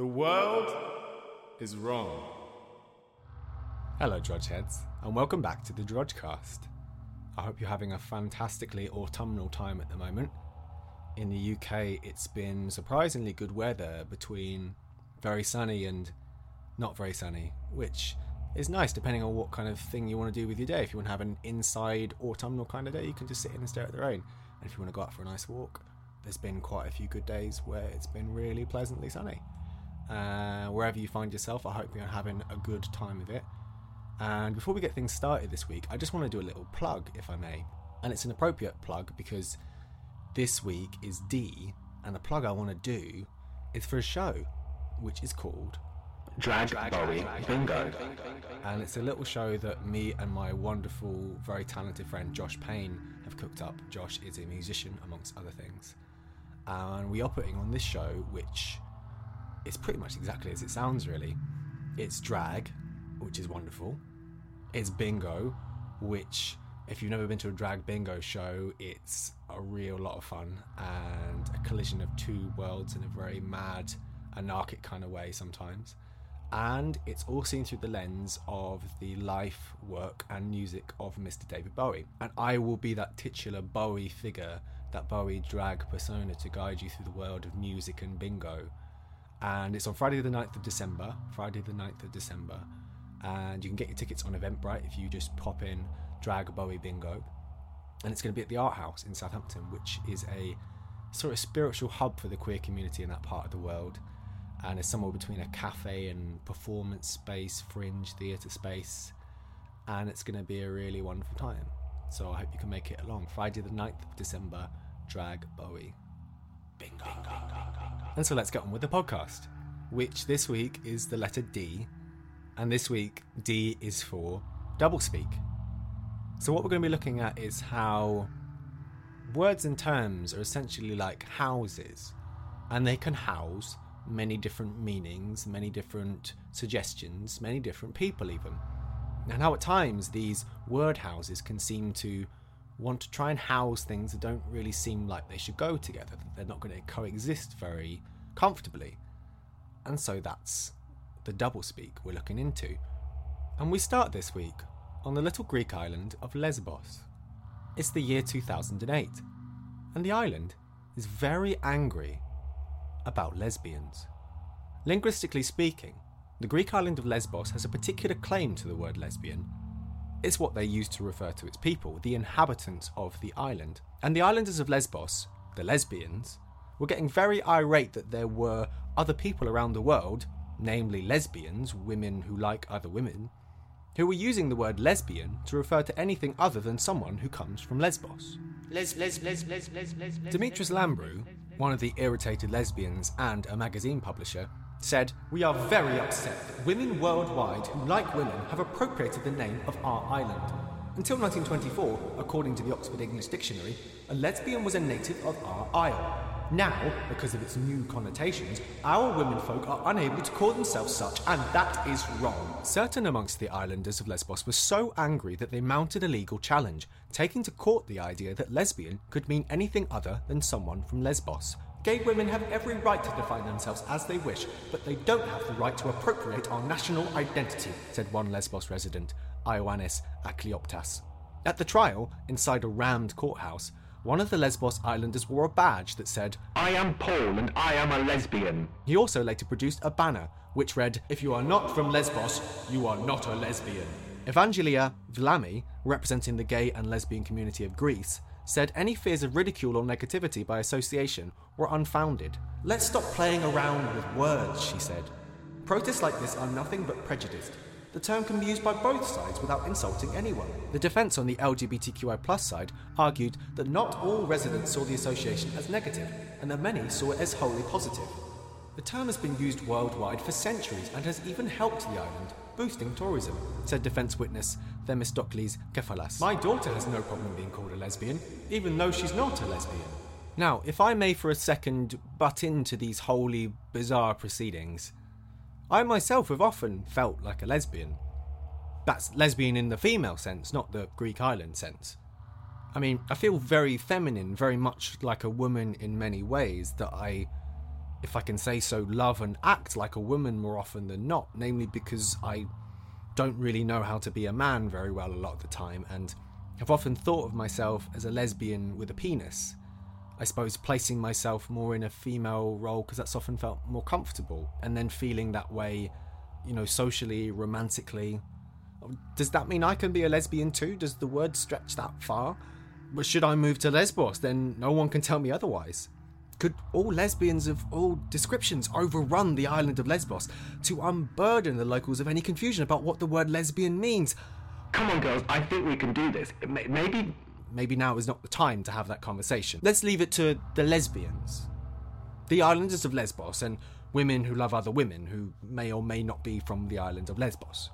The world is wrong. Hello, Drodgeheads, and welcome back to the Drodgecast. I hope you're having a fantastically autumnal time at the moment. In the UK, it's been surprisingly good weather between very sunny and not very sunny, which is nice depending on what kind of thing you want to do with your day. If you want to have an inside autumnal kind of day, you can just sit in and stare at the rain. And if you want to go out for a nice walk, there's been quite a few good days where it's been really pleasantly sunny. Uh, wherever you find yourself, I hope you're having a good time of it. And before we get things started this week, I just want to do a little plug, if I may. And it's an appropriate plug because this week is D, and the plug I want to do is for a show which is called Drag, Bowie Bingo. and it's a little show that me and my wonderful, very talented friend Josh Payne have cooked up. Josh is a musician, amongst other things, and we are putting on this show, which is pretty much exactly as it sounds. Really, it's drag, which is wonderful. It's bingo, which, if you've never been to a drag bingo show, it's a real lot of fun and a collision of two worlds in a very mad, anarchic kind of way sometimes and it's all seen through the lens of the life, work, and music of Mr. David Bowie. And I will be that titular Bowie figure, that Bowie drag persona to guide you through the world of music and bingo. And it's on Friday the 9th of December, Friday the 9th of December. And you can get your tickets on Eventbrite if you just pop in Drag Bowie Bingo. And it's going to be at the Art House in Southampton, which is a sort of spiritual hub for the queer community in that part of the world and it's somewhere between a cafe and performance space, fringe theatre space, and it's going to be a really wonderful time. So I hope you can make it along. Friday the 9th of December, Drag Bowie. Bingo. And so let's get on with the podcast, which this week is the letter D, and this week D is for doublespeak. So what we're going to be looking at is how words and terms are essentially like houses, and they can house many different meanings, many different suggestions, many different people, even. And how at times these word houses can seem to want to try and house things that don't really seem like they should go together, that they're not going to coexist very comfortably. And so that's the doublespeak we're looking into. And we start this week on the little Greek island of Lesbos. It's the year 2008, and the island is very angry about lesbians. Linguistically speaking, the Greek island of Lesbos has a particular claim to the word lesbian. It's what they use to refer to its people, the inhabitants of the island. And the islanders of Lesbos, the lesbians, were getting very irate that there were other people around the world, namely lesbians, women who like other women, who were using the word lesbian to refer to anything other than someone who comes from Lesbos. Les, les, les, les, les, les, Demetrius Lambrou, one of the irritated lesbians and a magazine publisher, said, We are very upset that women worldwide who like women have appropriated the name of our island. Until 1924, according to the Oxford English Dictionary, a lesbian was a native of our isle. Now, because of its new connotations, our womenfolk are unable to call themselves such, and that is wrong. Certain amongst the islanders of Lesbos were so angry that they mounted a legal challenge, taking to court the idea that lesbian could mean anything other than someone from Lesbos. Gay women have every right to define themselves as they wish, but they don't have the right to appropriate our national identity, said one Lesbos resident, Ioannis Aklioptas. At the trial, inside a rammed courthouse, one of the Lesbos islanders wore a badge that said, I am Paul and I am a lesbian. he also later produced a banner which read, If you are not from Lesbos, you are not a lesbian. Evangelia Vlami, representing the gay and lesbian community of Greece, said any fears of ridicule or negativity by association were unfounded. Let's stop playing around with words, she said. Protests like this are nothing but prejudiced. The term can be used by both sides without insulting anyone. The defence on the LGBTQI plus side argued that not all residents saw the association as negative, and that many saw it as wholly positive. The term has been used worldwide for centuries and has even helped the island, boosting tourism, said defence witness Themistocles Kefalas. My daughter has no problem being called a lesbian, even though she's not a lesbian. Now, if I may for a second butt into these wholly bizarre proceedings, I myself have often felt like a lesbian. That's lesbian in the female sense, not the Greek island sense. I mean, I feel very feminine, very much like a woman in many ways, that I if I can say so, love and act like a woman more often than not, namely because I don't really know how to be a man very well a lot of the time and have often thought of myself as a lesbian with a penis. I suppose placing myself more in a female role because that's often felt more comfortable, and then feeling that way, you know, socially, romantically. Does that mean I can be a lesbian too? Does the word stretch that far? But should I move to Lesbos, then no one can tell me otherwise. Could all lesbians of all descriptions overrun the island of Lesbos to unburden the locals of any confusion about what the word lesbian means? Come on, girls, I think we can do this. Maybe. Maybe now is not the time to have that conversation. Let's leave it to the lesbians. The islanders of Lesbos and women who love other women who may or may not be from the island of Lesbos.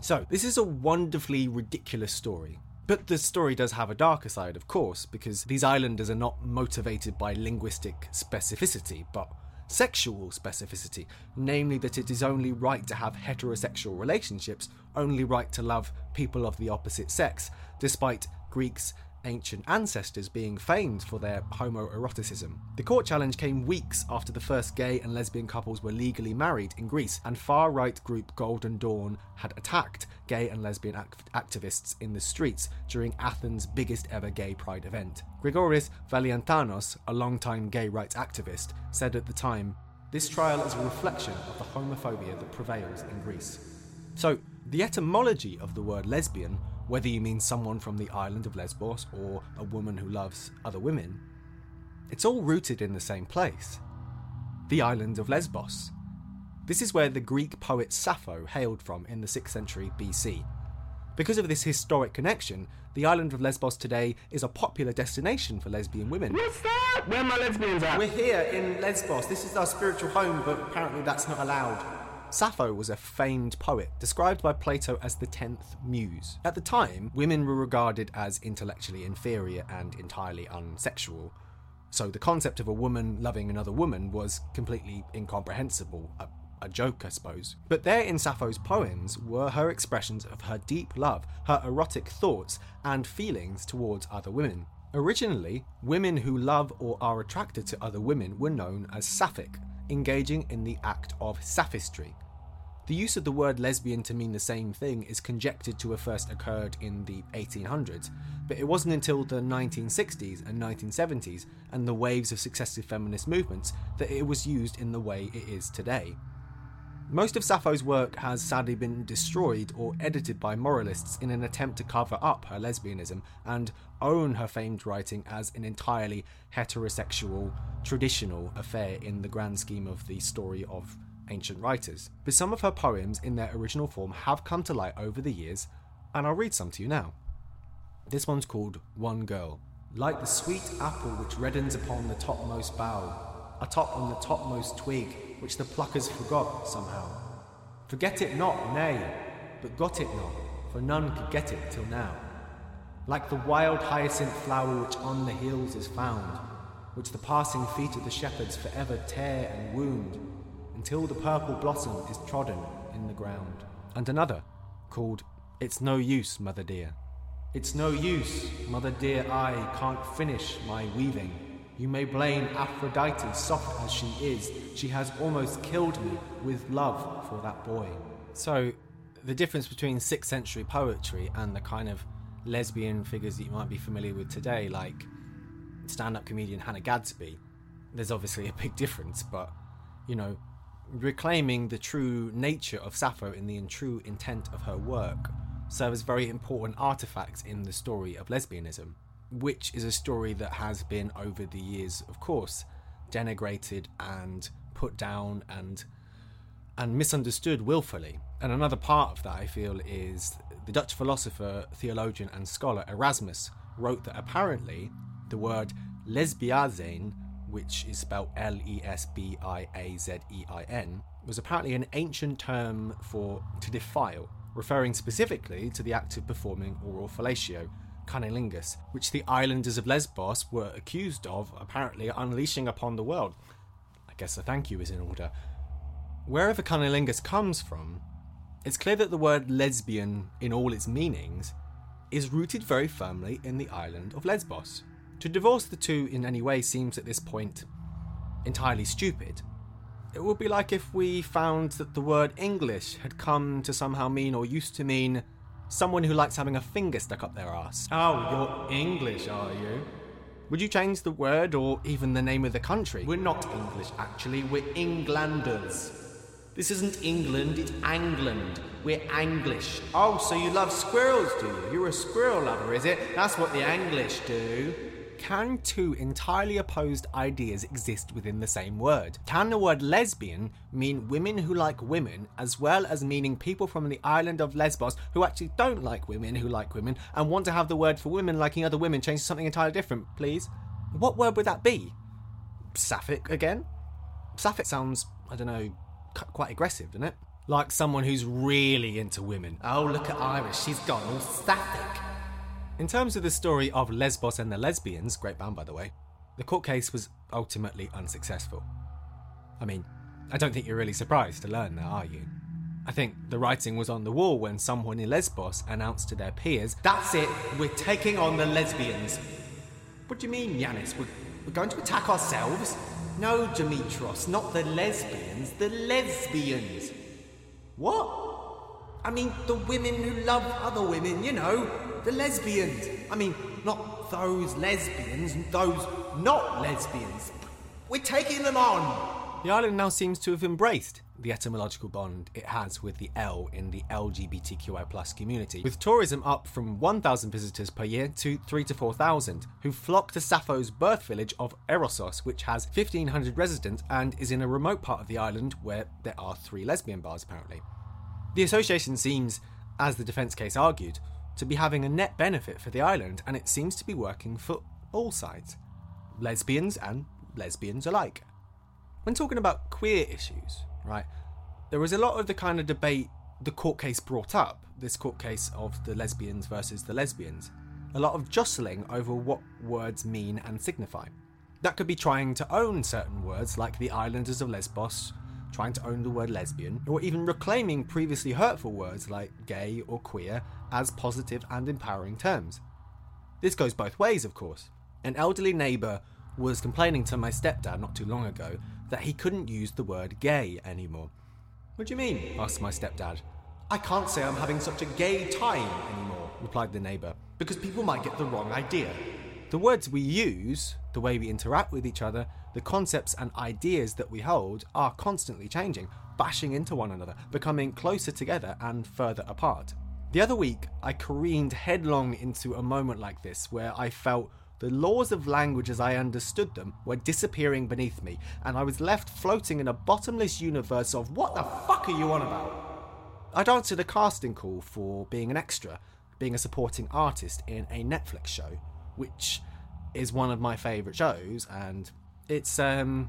So, this is a wonderfully ridiculous story but the story does have a darker side, of course, because these islanders are not motivated by linguistic specificity, but sexual specificity, namely that it is only right to have heterosexual relationships, only right to love people of the opposite sex, despite Greeks ancient ancestors being famed for their homoeroticism. The court challenge came weeks after the first gay and lesbian couples were legally married in Greece, and far right group Golden Dawn had attacked gay and lesbian act- activists in the streets during Athens' biggest ever gay pride event. Grigoris Vallianatos, a long-time gay rights activist, said at the time, This trial is a reflection of the homophobia that prevails in Greece. So, the etymology of the word lesbian whether you mean someone from the island of Lesbos or a woman who loves other women, it's all rooted in the same place the island of Lesbos. This is where the Greek poet Sappho hailed from in the 6th century BC. Because of this historic connection, the island of Lesbos today is a popular destination for lesbian women. What's that? Where are my lesbians at? We're here in Lesbos. This is our spiritual home, but apparently that's not allowed. Sappho was a famed poet, described by Plato as the tenth muse. At the time, women were regarded as intellectually inferior and entirely unsexual. So the concept of a woman loving another woman was completely incomprehensible, a, a joke, I suppose. But there in Sappho's poems were her expressions of her deep love, her erotic thoughts, and feelings towards other women. Originally, women who love or are attracted to other women were known as sapphic, engaging in the act of sophistry. The use of the word lesbian to mean the same thing is conjectured to have first occurred in the 1800s, but it wasn't until the 1960s and 1970s and the waves of successive feminist movements that it was used in the way it is today. Most of Sappho's work has sadly been destroyed or edited by moralists in an attempt to cover up her lesbianism and own her famed writing as an entirely heterosexual, traditional affair in the grand scheme of the story of ancient writers. But some of her poems in their original form have come to light over the years, and I'll read some to you now. This one's called One Girl. Like the sweet apple which reddens upon the topmost bough, atop on the topmost twig, which the pluckers forgot somehow. Forget it not, nay, but got it not, for none could get it till now. Like the wild hyacinth flower which on the hills is found, which the passing feet of the shepherds forever tear and wound, until the purple blossom is trodden in the ground. And another, called It's No Use, Mother Dear. It's no use, Mother Dear, I can't finish my weaving. You may blame Aphrodite, soft as she is. She has almost killed me with love for that boy. So, the difference between 6th century poetry and the kind of lesbian figures that you might be familiar with today, like stand up comedian Hannah Gadsby, there's obviously a big difference, but, you know, reclaiming the true nature of Sappho in the true intent of her work serves very important artifacts in the story of lesbianism which is a story that has been over the years, of course, denigrated and put down and and misunderstood willfully. And another part of that I feel is the Dutch philosopher, theologian, and scholar Erasmus wrote that apparently the word lesbiazein, which is spelled L E S B I A Z E I N, was apparently an ancient term for to defile, referring specifically to the act of performing oral fellatio, cunnilingus, which the islanders of Lesbos were accused of apparently unleashing upon the world. I guess a thank you is in order. Wherever cunnilingus comes from, it's clear that the word lesbian, in all its meanings, is rooted very firmly in the island of Lesbos. To divorce the two in any way seems at this point entirely stupid. It would be like if we found that the word English had come to somehow mean or used to mean someone who likes having a finger stuck up their ass. Oh, you're English, are you? Would you change the word or even the name of the country? We're not English, actually. We're Englanders. This isn't England, it's Angland. We're Anglish. Oh, so you love squirrels, do you? You're a squirrel lover, is it? That's what the English do. Can two entirely opposed ideas exist within the same word? Can the word lesbian mean women who like women, as well as meaning people from the island of Lesbos who actually don't like women who like women and want to have the word for women liking other women changed to something entirely different, please? What word would that be? Sapphic again? Sapphic sounds, I don't know, quite aggressive, doesn't it? Like someone who's really into women. Oh, look at Iris, she's gone all sapphic. In terms of the story of Lesbos and the Lesbians, great band by the way, the court case was ultimately unsuccessful. I mean, I don't think you're really surprised to learn that, are you? I think the writing was on the wall when someone in Lesbos announced to their peers, That's it, we're taking on the lesbians. What do you mean, Yanis? We're, we're going to attack ourselves? No, Dimitros, not the lesbians, the lesbians. What? I mean, the women who love other women, you know, the lesbians. I mean, not those lesbians, those not lesbians. We're taking them on. The island now seems to have embraced the etymological bond it has with the L in the LGBTQI plus community, with tourism up from 1,000 visitors per year to 3 to 4,000, who flock to Sappho's birth village of Eresos, which has 1,500 residents and is in a remote part of the island where there are three lesbian bars apparently. The association seems, as the defence case argued, to be having a net benefit for the island, and it seems to be working for all sides lesbians and lesbians alike. When talking about queer issues, right, there was a lot of the kind of debate the court case brought up, this court case of the lesbians versus the lesbians, a lot of jostling over what words mean and signify. That could be trying to own certain words like the islanders of Lesbos trying to own the word lesbian, or even reclaiming previously hurtful words like gay or queer as positive and empowering terms. This goes both ways, of course. An elderly neighbour was complaining to my stepdad not too long ago that he couldn't use the word gay anymore. What do you mean? asked my stepdad. I can't say I'm having such a gay time anymore, replied the neighbour, because people might get the wrong idea. The words we use, the way we interact with each other, the concepts and ideas that we hold are constantly changing, bashing into one another, becoming closer together and further apart. The other week, I careened headlong into a moment like this where I felt the laws of language as I understood them were disappearing beneath me, and I was left floating in a bottomless universe of what the fuck are you on about? I'd answered a casting call for being an extra, being a supporting artist in a Netflix show which is one of my favourite shows, and it's um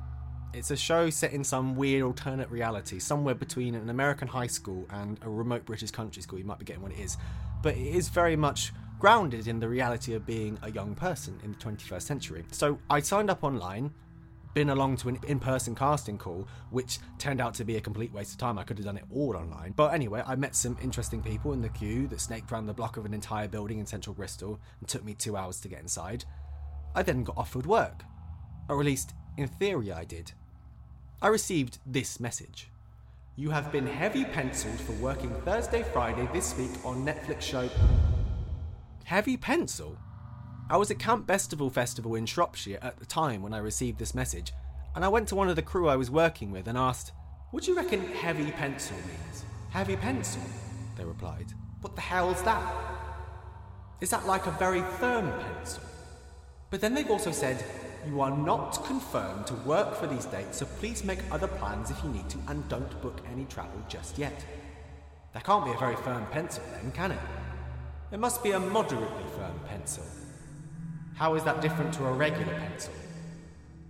it's a show set in some weird alternate reality, somewhere between an American high school and a remote British country school. You might be getting what it is, but it is very much grounded in the reality of being a young person in the 21st century. So I signed up online, been along to an in person casting call, which turned out to be a complete waste of time. I could have done it all online. But anyway, I met some interesting people in the queue that snaked around the block of an entire building in central Bristol and took me two hours to get inside. I then got offered work. Or at least, in theory, I did. I received this message. You have been heavy penciled for working Thursday, Friday this week on Netflix show. Heavy pencil? I was at Camp Bestival Festival in Shropshire at the time when I received this message, and I went to one of the crew I was working with and asked, What do you reckon heavy pencil means? Heavy pencil? They replied. What the hell's that? Is that like a very firm pencil? But then they've also said, You are not confirmed to work for these dates, so please make other plans if you need to and don't book any travel just yet. That can't be a very firm pencil then, can it? It must be a moderately firm pencil. How is that different to a regular pencil?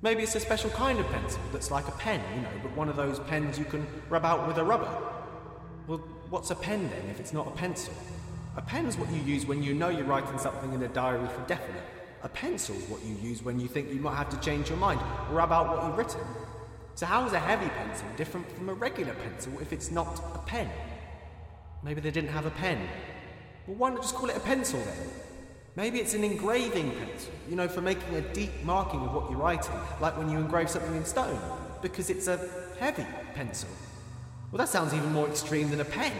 Maybe it's a special kind of pencil that's like a pen, you know, but one of those pens you can rub out with a rubber. Well, what's a pen then if it's not a pencil? A pen's what you use when you know you're writing something in a diary for definite. A pencil's what you use when you think you might have to change your mind, or rub out what you've written. So how is a heavy pencil different from a regular pencil if it's not a pen? Maybe they didn't have a pen. Well, why not just call it a pencil then? Maybe it's an engraving pencil, you know, for making a deep marking of what you're writing, like when you engrave something in stone. because it's a heavy pencil. Well, that sounds even more extreme than a pen.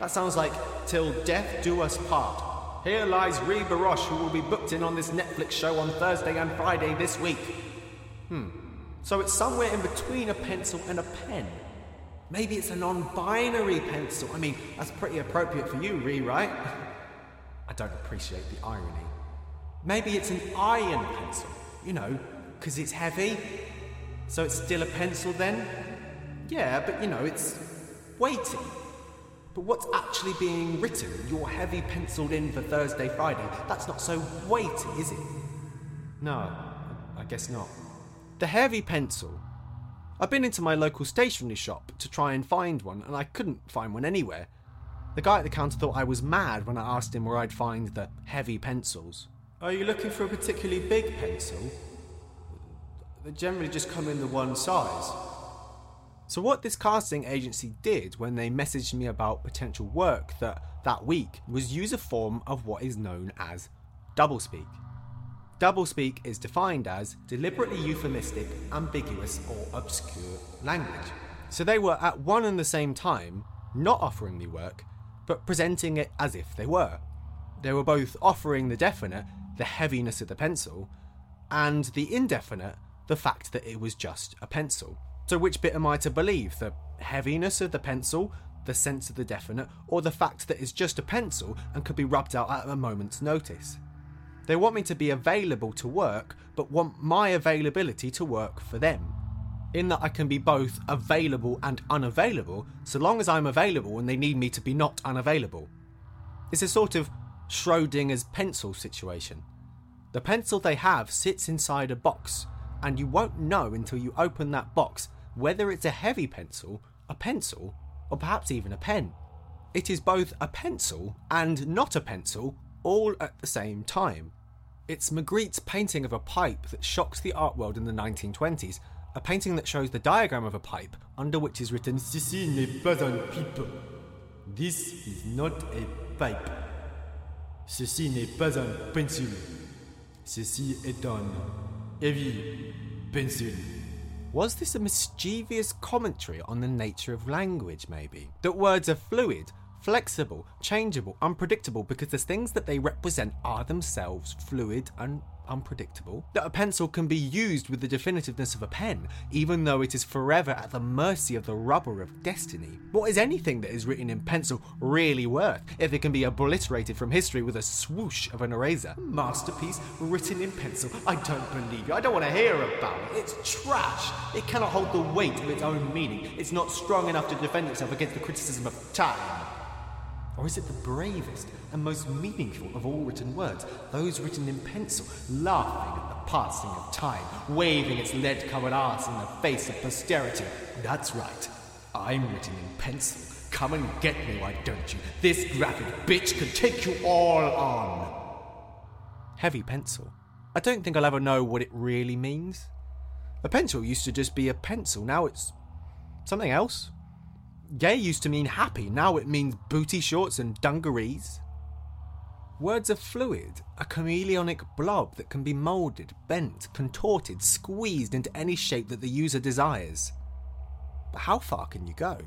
That sounds like till death do us part. Here lies Ree Barosh, who will be booked in on this Netflix show on Thursday and Friday this week. Hmm. So it's somewhere in between a pencil and a pen. Maybe it's a non binary pencil. I mean, that's pretty appropriate for you, Ree, right? I don't appreciate the irony. Maybe it's an iron pencil, you know, because it's heavy. So it's still a pencil then? Yeah, but you know, it's weighty. But what's actually being written? You're heavy penciled in for Thursday, Friday. That's not so weighty, is it? No, I guess not. The heavy pencil. I've been into my local stationery shop to try and find one, and I couldn't find one anywhere. The guy at the counter thought I was mad when I asked him where I'd find the heavy pencils. Are you looking for a particularly big pencil? They generally just come in the one size. So, what this casting agency did when they messaged me about potential work that, that week was use a form of what is known as doublespeak. Doublespeak is defined as deliberately euphemistic, ambiguous, or obscure language. So, they were at one and the same time not offering me work, but presenting it as if they were. They were both offering the definite, the heaviness of the pencil, and the indefinite, the fact that it was just a pencil. So, which bit am I to believe? The heaviness of the pencil, the sense of the definite, or the fact that it's just a pencil and could be rubbed out at a moment's notice? They want me to be available to work, but want my availability to work for them. In that I can be both available and unavailable, so long as I'm available and they need me to be not unavailable. It's a sort of Schrodinger's pencil situation. The pencil they have sits inside a box, and you won't know until you open that box whether it's a heavy pencil, a pencil, or perhaps even a pen. It is both a pencil and not a pencil all at the same time. It's Magritte's painting of a pipe that shocked the art world in the 1920s, a painting that shows the diagram of a pipe under which is written Ceci n'est pas un pipe. This is not a pipe. Ceci n'est pas un pencil. Ceci est un Was this a mischievous commentary on the nature of language, maybe? That words are fluid, flexible, changeable, unpredictable because the things that they represent are themselves fluid and unpredictable. That a pencil can be used with the definitiveness of a pen, even though it is forever at the mercy of the rubber of destiny. What is anything that is written in pencil really worth if it can be obliterated from history with a swoosh of an eraser? Masterpiece written in pencil. I don't believe you. I don't want to hear about it. It's trash. It cannot hold the weight of its own meaning. It's not strong enough to defend itself against the criticism of time. Or is it the bravest and most meaningful of all written words, those written in pencil, laughing at the passing of time, waving its lead covered arse in the face of posterity? That's right, I'm written in pencil. Come and get me, why don't you? This graphic bitch could take you all on. Heavy pencil. I don't think I'll ever know what it really means. A pencil used to just be a pencil, now it's something else. Gay used to mean happy, now it means booty shorts and dungarees. Words are fluid, a chameleonic blob that can be moulded, bent, contorted, squeezed into any shape that the user desires. But how far can you go?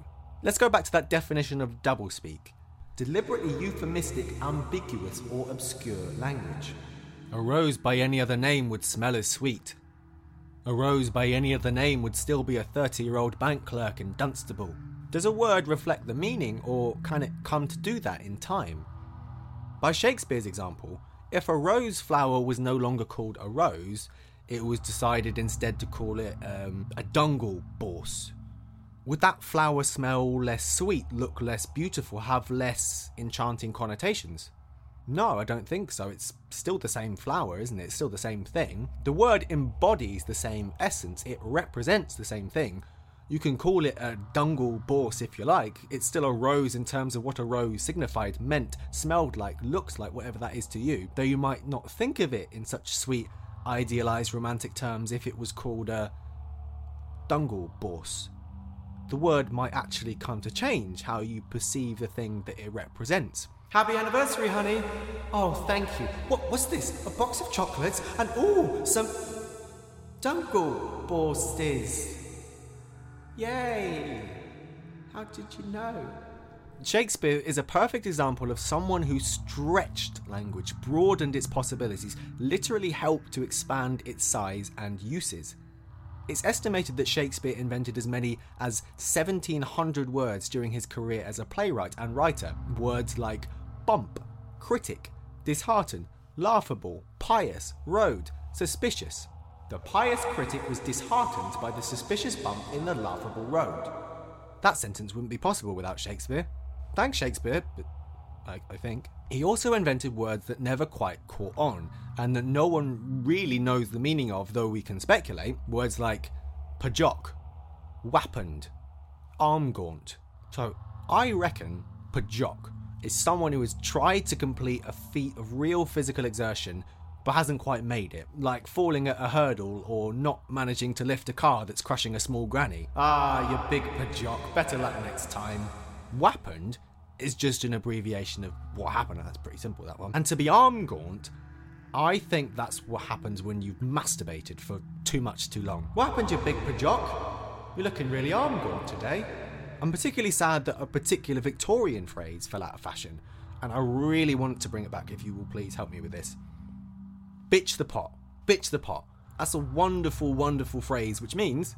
Let's go back to that definition of doublespeak. Deliberately euphemistic, ambiguous, or obscure language. A rose by any other name would smell as sweet. A rose by any other name would still be a 30 year old bank clerk in Dunstable. Does a word reflect the meaning, or can it come to do that in time? By Shakespeare's example, if a rose flower was no longer called a rose, it was decided instead to call it um, a dungle borse. Would that flower smell less sweet, look less beautiful, have less enchanting connotations? No, I don't think so. It's still the same flower, isn't it? It's still the same thing. The word embodies the same essence, it represents the same thing, you can call it a dungleborse if you like. It's still a rose in terms of what a rose signified, meant, smelled like, looks like, whatever that is to you. Though you might not think of it in such sweet, idealized romantic terms if it was called a dungleborse. The word might actually come to change how you perceive the thing that it represents. Happy anniversary, honey. Oh, thank you. What, what's this? A box of chocolates? And ooh, some dungleborses. Yay! How did you know? Shakespeare is a perfect example of someone who stretched language, broadened its possibilities, literally helped to expand its size and uses. It's estimated that Shakespeare invented as many as 1700 words during his career as a playwright and writer. Words like bump, critic, dishearten, laughable, pious, road, suspicious. The pious critic was disheartened by the suspicious bump in the laughable road. That sentence wouldn't be possible without Shakespeare. Thanks, Shakespeare, but I, I think. He also invented words that never quite caught on, and that no one really knows the meaning of, though we can speculate. Words like pajock, wappened, arm gaunt. So I reckon pajock is someone who has tried to complete a feat of real physical exertion but hasn't quite made it, like falling at a hurdle or not managing to lift a car that's crushing a small granny. Ah, you big pajock, better luck next time. Wappened is just an abbreviation of what happened. That's pretty simple, that one. And to be arm gaunt, I think that's what happens when you've masturbated for too much too long. What happened, you big pajock? You're looking really arm gaunt today. I'm particularly sad that a particular Victorian phrase fell out of fashion, and I really want to bring it back if you will please help me with this. Bitch the pot. Bitch the pot. That's a wonderful, wonderful phrase, which means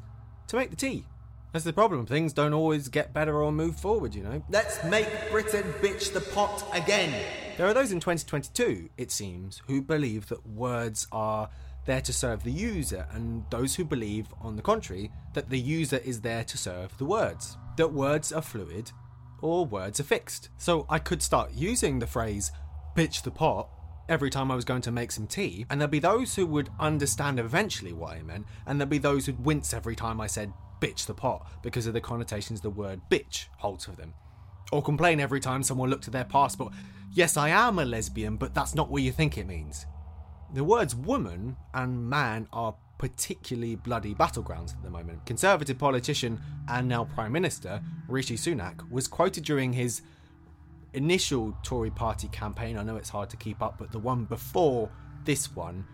to make the tea. That's the problem. Things don't always get better or move forward, you know. Let's make Britain bitch the pot again. There are those in 2022, it seems, who believe that words are there to serve the user, and those who believe, on the contrary, that the user is there to serve the words. That words are fluid or words are fixed. So I could start using the phrase bitch the pot every time I was going to make some tea, and there'd be those who would understand eventually what I meant, and there'd be those who'd wince every time I said bitch the pot because of the connotations the word bitch holds for them. Or complain every time someone looked at their passport. Yes, I am a lesbian, but that's not what you think it means. The words woman and man are particularly bloody battlegrounds at the moment. Conservative politician and now Prime Minister Rishi Sunak was quoted during his initial Tory party campaign. I know it's hard to keep up, but the one before this one,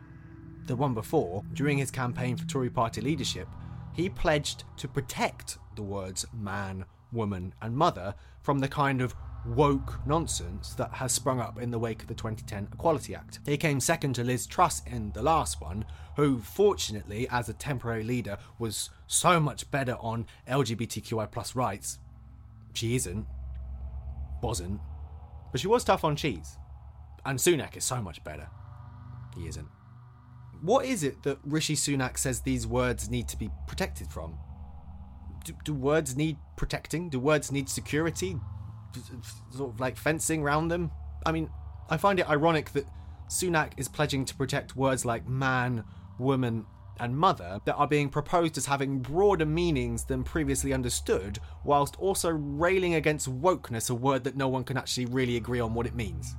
the one before, during his campaign for Tory party leadership, he pledged to protect the words man, woman, and mother from the kind of woke nonsense that has sprung up in the wake of the 2010 Equality Act. He came second to Liz Truss in the last one, who, fortunately, as a temporary leader, was so much better on LGBTQI plus rights. She isn't. Wasn't. But she was tough on cheese. And Sunak is so much better. He isn't. What is it that Rishi Sunak says these words need to be protected from? Do, do words need protecting? Do words need security? Sort of like fencing around them? I mean, I find it ironic that Sunak is pledging to protect words like man, woman, and mother that are being proposed as having broader meanings than previously understood, whilst also railing against wokeness, a word that no one can actually really agree on what it means.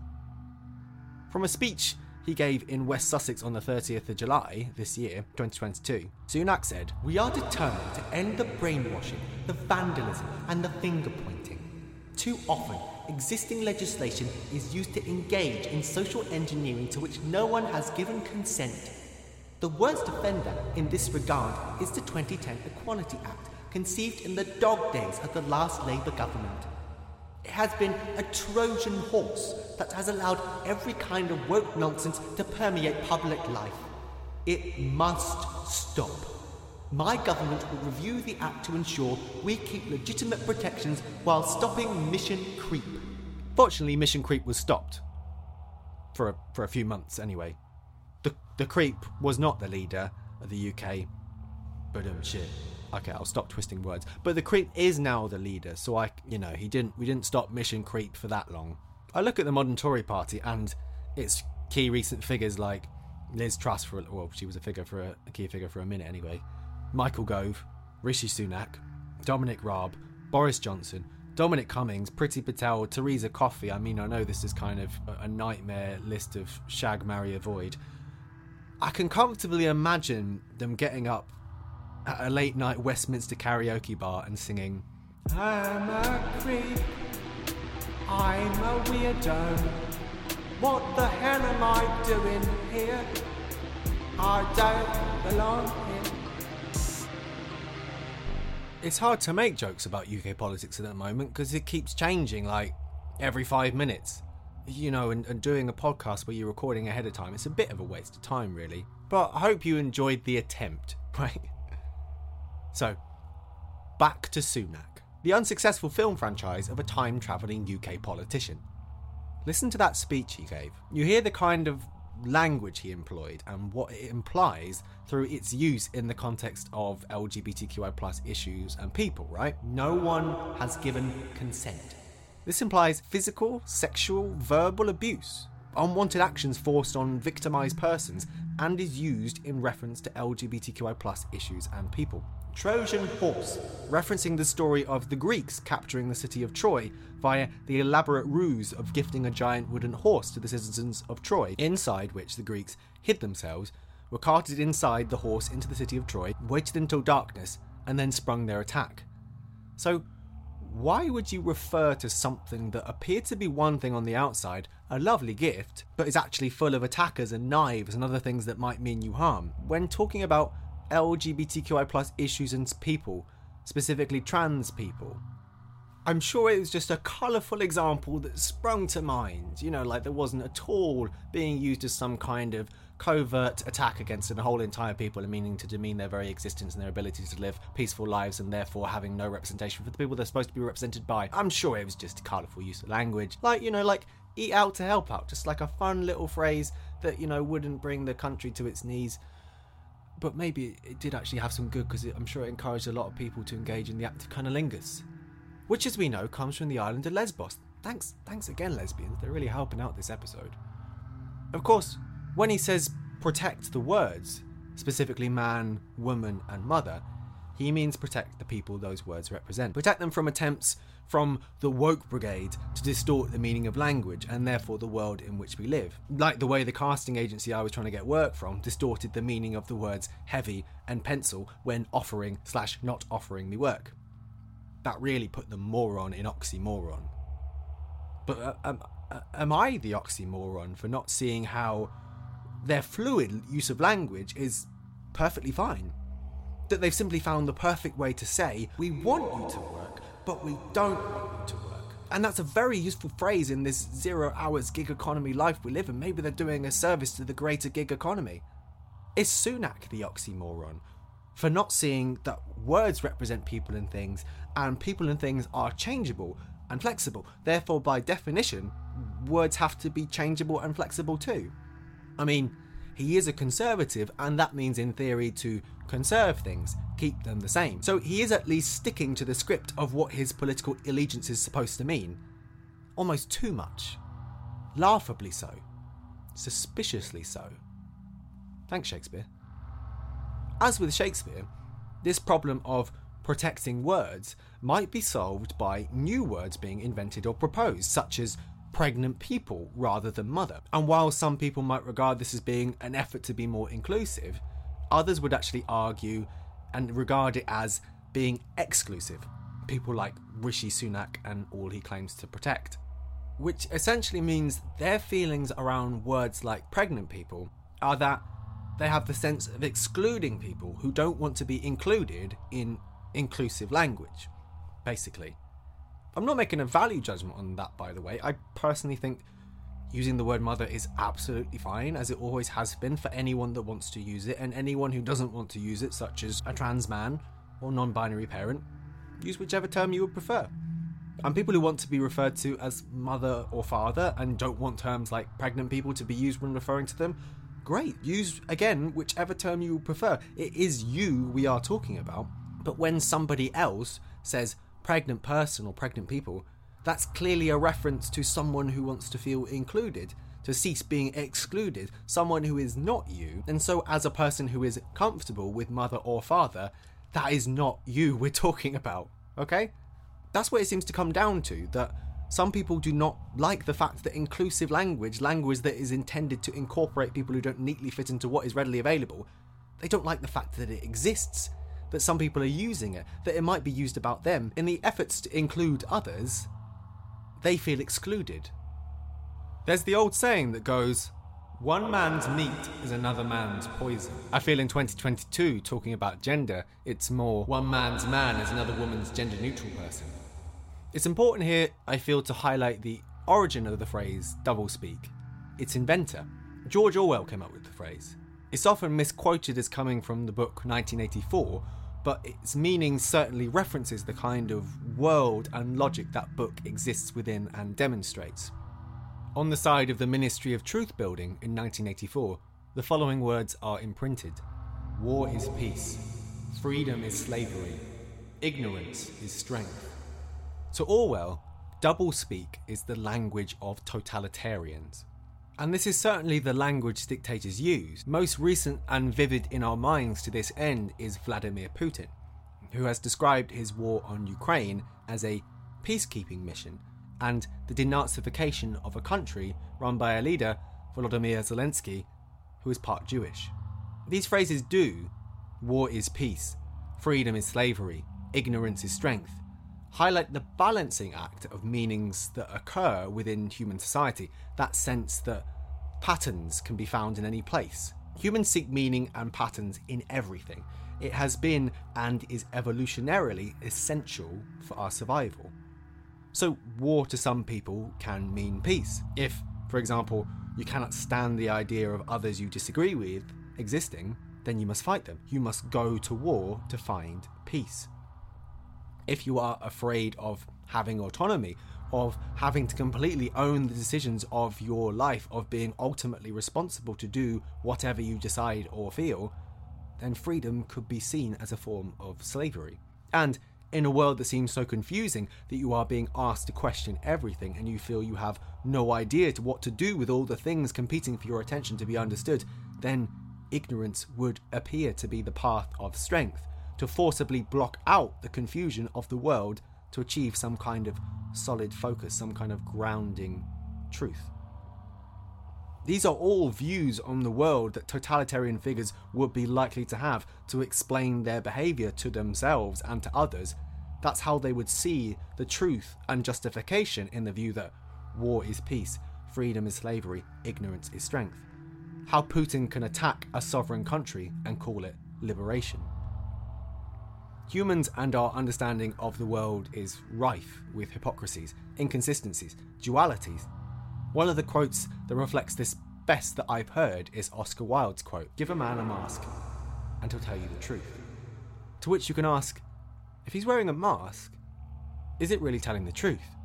From a speech he gave in West Sussex on the 30th of July this year, 2022, Sunak said, We are determined to end the brainwashing, the vandalism, and the finger pointing. Too often, existing legislation is used to engage in social engineering to which no one has given consent. The worst offender in this regard is the 2010 Equality Act, conceived in the dog days of the last Labour government. It has been a Trojan horse that has allowed every kind of woke nonsense to permeate public life. It must stop. My government will review the Act to ensure we keep legitimate protections while stopping mission creep. Fortunately, mission creep was stopped. For a, for a few months, anyway. The, creep was not the leader of the UK, but um, shit. Okay, I'll stop twisting words. But the creep is now the leader, so I, you know, he didn't. We didn't stop mission creep for that long. I look at the modern Tory party and its key recent figures like Liz Truss for well, she was a figure for a, a key figure for a minute anyway. Michael Gove, Rishi Sunak, Dominic Raab, Boris Johnson, Dominic Cummings, Priti Patel, Theresa Coffey. I mean, I know this is kind of a nightmare list of shag, marry, avoid. I can comfortably imagine them getting up at a late night Westminster karaoke bar and singing, I'm a creep. I'm a weirdo. What the hell am I doing here? I don't belong here. It's hard to make jokes about UK politics at the moment because it keeps changing like every five minutes. You know, and, and doing a podcast where you're recording ahead of time, it's a bit of a waste of time, really. But I hope you enjoyed the attempt, right? So, back to Sunak, the unsuccessful film franchise of a time travelling UK politician. Listen to that speech he gave. You hear the kind of language he employed and what it implies through its use in the context of LGBTQI issues and people, right? No one has given consent. This implies physical, sexual, verbal abuse, unwanted actions forced on victimized persons, and is used in reference to LGBTQI issues and people. Trojan horse, referencing the story of the Greeks capturing the city of Troy via the elaborate ruse of gifting a giant wooden horse to the citizens of Troy, inside which the Greeks hid themselves, were carted inside the horse into the city of Troy, waited until darkness, and then sprung their attack. So, why would you refer to something that appeared to be one thing on the outside, a lovely gift, but is actually full of attackers and knives and other things that might mean you harm, when talking about LGBTQI issues and people, specifically trans people. I'm sure it was just a colourful example that sprung to mind, you know, like there wasn't at all being used as some kind of covert attack against a whole entire people and meaning to demean their very existence and their ability to live peaceful lives and therefore having no representation for the people they're supposed to be represented by. I'm sure it was just a colourful use of language. Like, you know, like eat out to help out, just like a fun little phrase that, you know, wouldn't bring the country to its knees but maybe it did actually have some good because I'm sure it encouraged a lot of people to engage in the act of cunnilingus, which, as we know, comes from the island of Lesbos. Thanks, thanks again, lesbians. They're really helping out this episode. Of course, when he says protect the words, specifically man, woman, and mother, he means protect the people those words represent. Protect them from attempts from the woke brigade to distort the meaning of language and therefore the world in which we live. Like the way the casting agency I was trying to get work from distorted the meaning of the words heavy and pencil when offering slash not offering me work. That really put the moron in oxymoron. But uh, um, uh, am I the oxymoron for not seeing how their fluid use of language is perfectly fine? That they've simply found the perfect way to say, we want you to work, but we don't want you to work. And that's a very useful phrase in this zero hours gig economy life we live in. Maybe they're doing a service to the greater gig economy. Is Sunak the oxymoron for not seeing that words represent people and things, and people and things are changeable and flexible? Therefore, by definition, words have to be changeable and flexible too. I mean, he is a conservative, and that means, in theory, to conserve things, keep them the same. So he is at least sticking to the script of what his political allegiance is supposed to mean. Almost too much. Laughably so. Suspiciously so. Thanks, Shakespeare. As with Shakespeare, this problem of protecting words might be solved by new words being invented or proposed, such as pregnant people rather than mother. And while some people might regard this as being an effort to be more inclusive, others would actually argue and regard it as being exclusive. People like Rishi Sunak and all he claims to protect. Which essentially means their feelings around words like pregnant people are that they have the sense of excluding people who don't want to be included in inclusive language, basically. I'm not making a value judgment on that, by the way. I personally think using the word mother is absolutely fine, as it always has been for anyone that wants to use it, and anyone who doesn't want to use it, such as a trans man or non binary parent, use whichever term you would prefer. And people who want to be referred to as mother or father and don't want terms like pregnant people to be used when referring to them, great. Use, again, whichever term you prefer. It is you we are talking about. But when somebody else says, pregnant person or pregnant people, that's clearly a reference to someone who wants to feel included, to cease being excluded, someone who is not you. And so, as a person who is comfortable with mother or father, that is not you we're talking about, okay? That's what it seems to come down to that some people do not like the fact that inclusive language, language that is intended to incorporate people who don't neatly fit into what is readily available, they don't like the fact that it exists that some people are using it, that it might be used about them. In the efforts to include others, they feel excluded. There's the old saying that goes, One man's meat is another man's poison. I feel in 2022, talking about gender, it's more One man's man is another woman's gender neutral person. It's important here, I feel, to highlight the origin of the phrase doublespeak. Its inventor, George Orwell, came up with the phrase. It's often misquoted as coming from the book 1984, but its meaning certainly references the kind of world and logic that book exists within and demonstrates. On the side of the Ministry of Truth building in 1984, the following words are imprinted War is peace, freedom is slavery, ignorance is strength. To Orwell, doublespeak is the language of totalitarians. And this is certainly the language dictators use. Most recent and vivid in our minds to this end is Vladimir Putin, who has described his war on Ukraine as a peacekeeping mission and the denazification of a country run by a leader, Volodymyr Zelensky, who is part Jewish. These phrases do war is peace, freedom is slavery, ignorance is strength highlight the balancing act of meanings that occur within human society, that sense that patterns can be found in any place. Humans seek meaning and patterns in everything. It has been and is evolutionarily essential for our survival. So, war to some people can mean peace. If, for example, you cannot stand the idea of others you disagree with existing, then you must fight them. You must go to war to find peace if you are afraid of having autonomy, of having to completely own the decisions of your life, of being ultimately responsible to do whatever you decide or feel, then freedom could be seen as a form of slavery. And in a world that seems so confusing that you are being asked to question everything and you feel you have no idea to what to do with all the things competing for your attention to be understood, then ignorance would appear to be the path of strength to forcibly block out the confusion of the world to achieve some kind of solid focus, some kind of grounding truth. These are all views on the world that totalitarian figures would be likely to have to explain their behaviour to themselves and to others. That's how they would see the truth and justification in the view that war is peace, freedom is slavery, ignorance is strength. How Putin can attack a sovereign country and call it liberation. Humans and our understanding of the world is rife with hypocrisies, inconsistencies, dualities. One of the quotes that reflects this best that I've heard is Oscar Wilde's quote Give a man a mask, and he'll tell you the truth. To which you can ask, if he's wearing a mask, is it really telling the truth?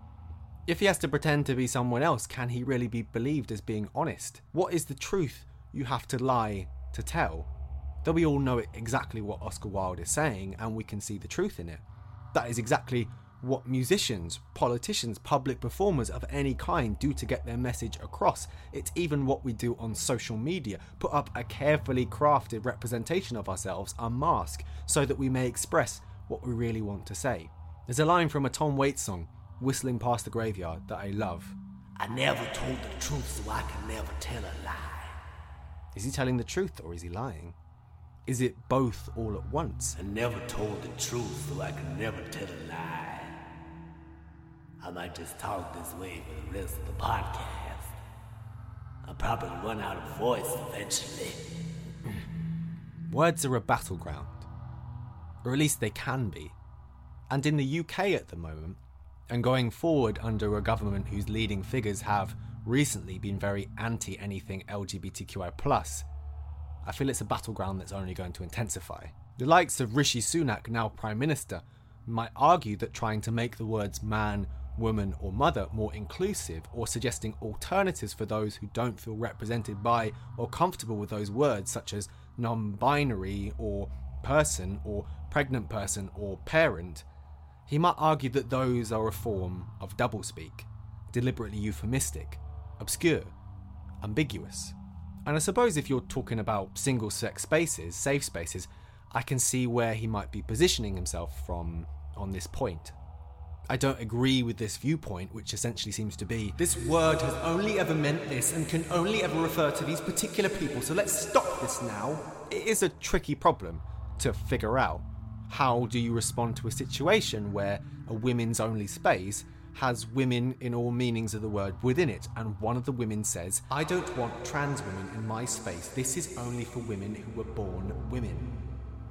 If he has to pretend to be someone else, can he really be believed as being honest? What is the truth you have to lie to tell? Though we all know exactly what Oscar Wilde is saying and we can see the truth in it. That is exactly what musicians, politicians, public performers of any kind do to get their message across. It's even what we do on social media put up a carefully crafted representation of ourselves, a mask, so that we may express what we really want to say. There's a line from a Tom Waits song, Whistling Past the Graveyard, that I love. I never told the truth, so I can never tell a lie. Is he telling the truth or is he lying? Is it both all at once? I never told the truth, so I can never tell a lie. I might just talk this way for the rest of the podcast. I'll probably run out of voice eventually. Hmm. Words are a battleground. Or at least they can be. And in the UK at the moment, and going forward under a government whose leading figures have recently been very anti anything LGBTQI, I feel it's a battleground that's only going to intensify. The likes of Rishi Sunak, now Prime Minister, might argue that trying to make the words man, woman, or mother more inclusive, or suggesting alternatives for those who don't feel represented by or comfortable with those words, such as non binary, or person, or pregnant person, or parent, he might argue that those are a form of doublespeak, deliberately euphemistic, obscure, ambiguous. And I suppose if you're talking about single sex spaces, safe spaces, I can see where he might be positioning himself from on this point. I don't agree with this viewpoint, which essentially seems to be this word has only ever meant this and can only ever refer to these particular people, so let's stop this now. It is a tricky problem to figure out. How do you respond to a situation where a women's only space has women in all meanings of the word within it, and one of the women says, I don't want trans women in my space. This is only for women who were born women.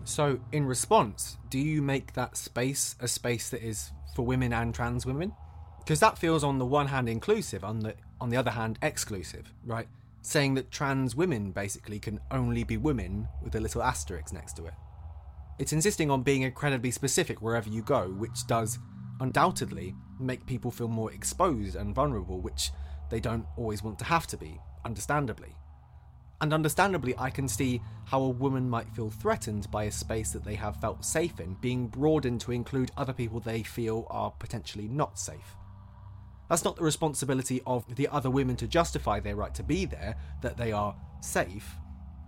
So, in response, do you make that space a space that is for women and trans women? Because that feels on the one hand inclusive, on the on the other hand exclusive, right? Saying that trans women basically can only be women with a little asterisk next to it. It's insisting on being incredibly specific wherever you go, which does undoubtedly make people feel more exposed and vulnerable, which they don't always want to have to be, understandably. And understandably, I can see how a woman might feel threatened by a space that they have felt safe in being broadened to include other people they feel are potentially not safe. That's not the responsibility of the other women to justify their right to be there, that they are safe.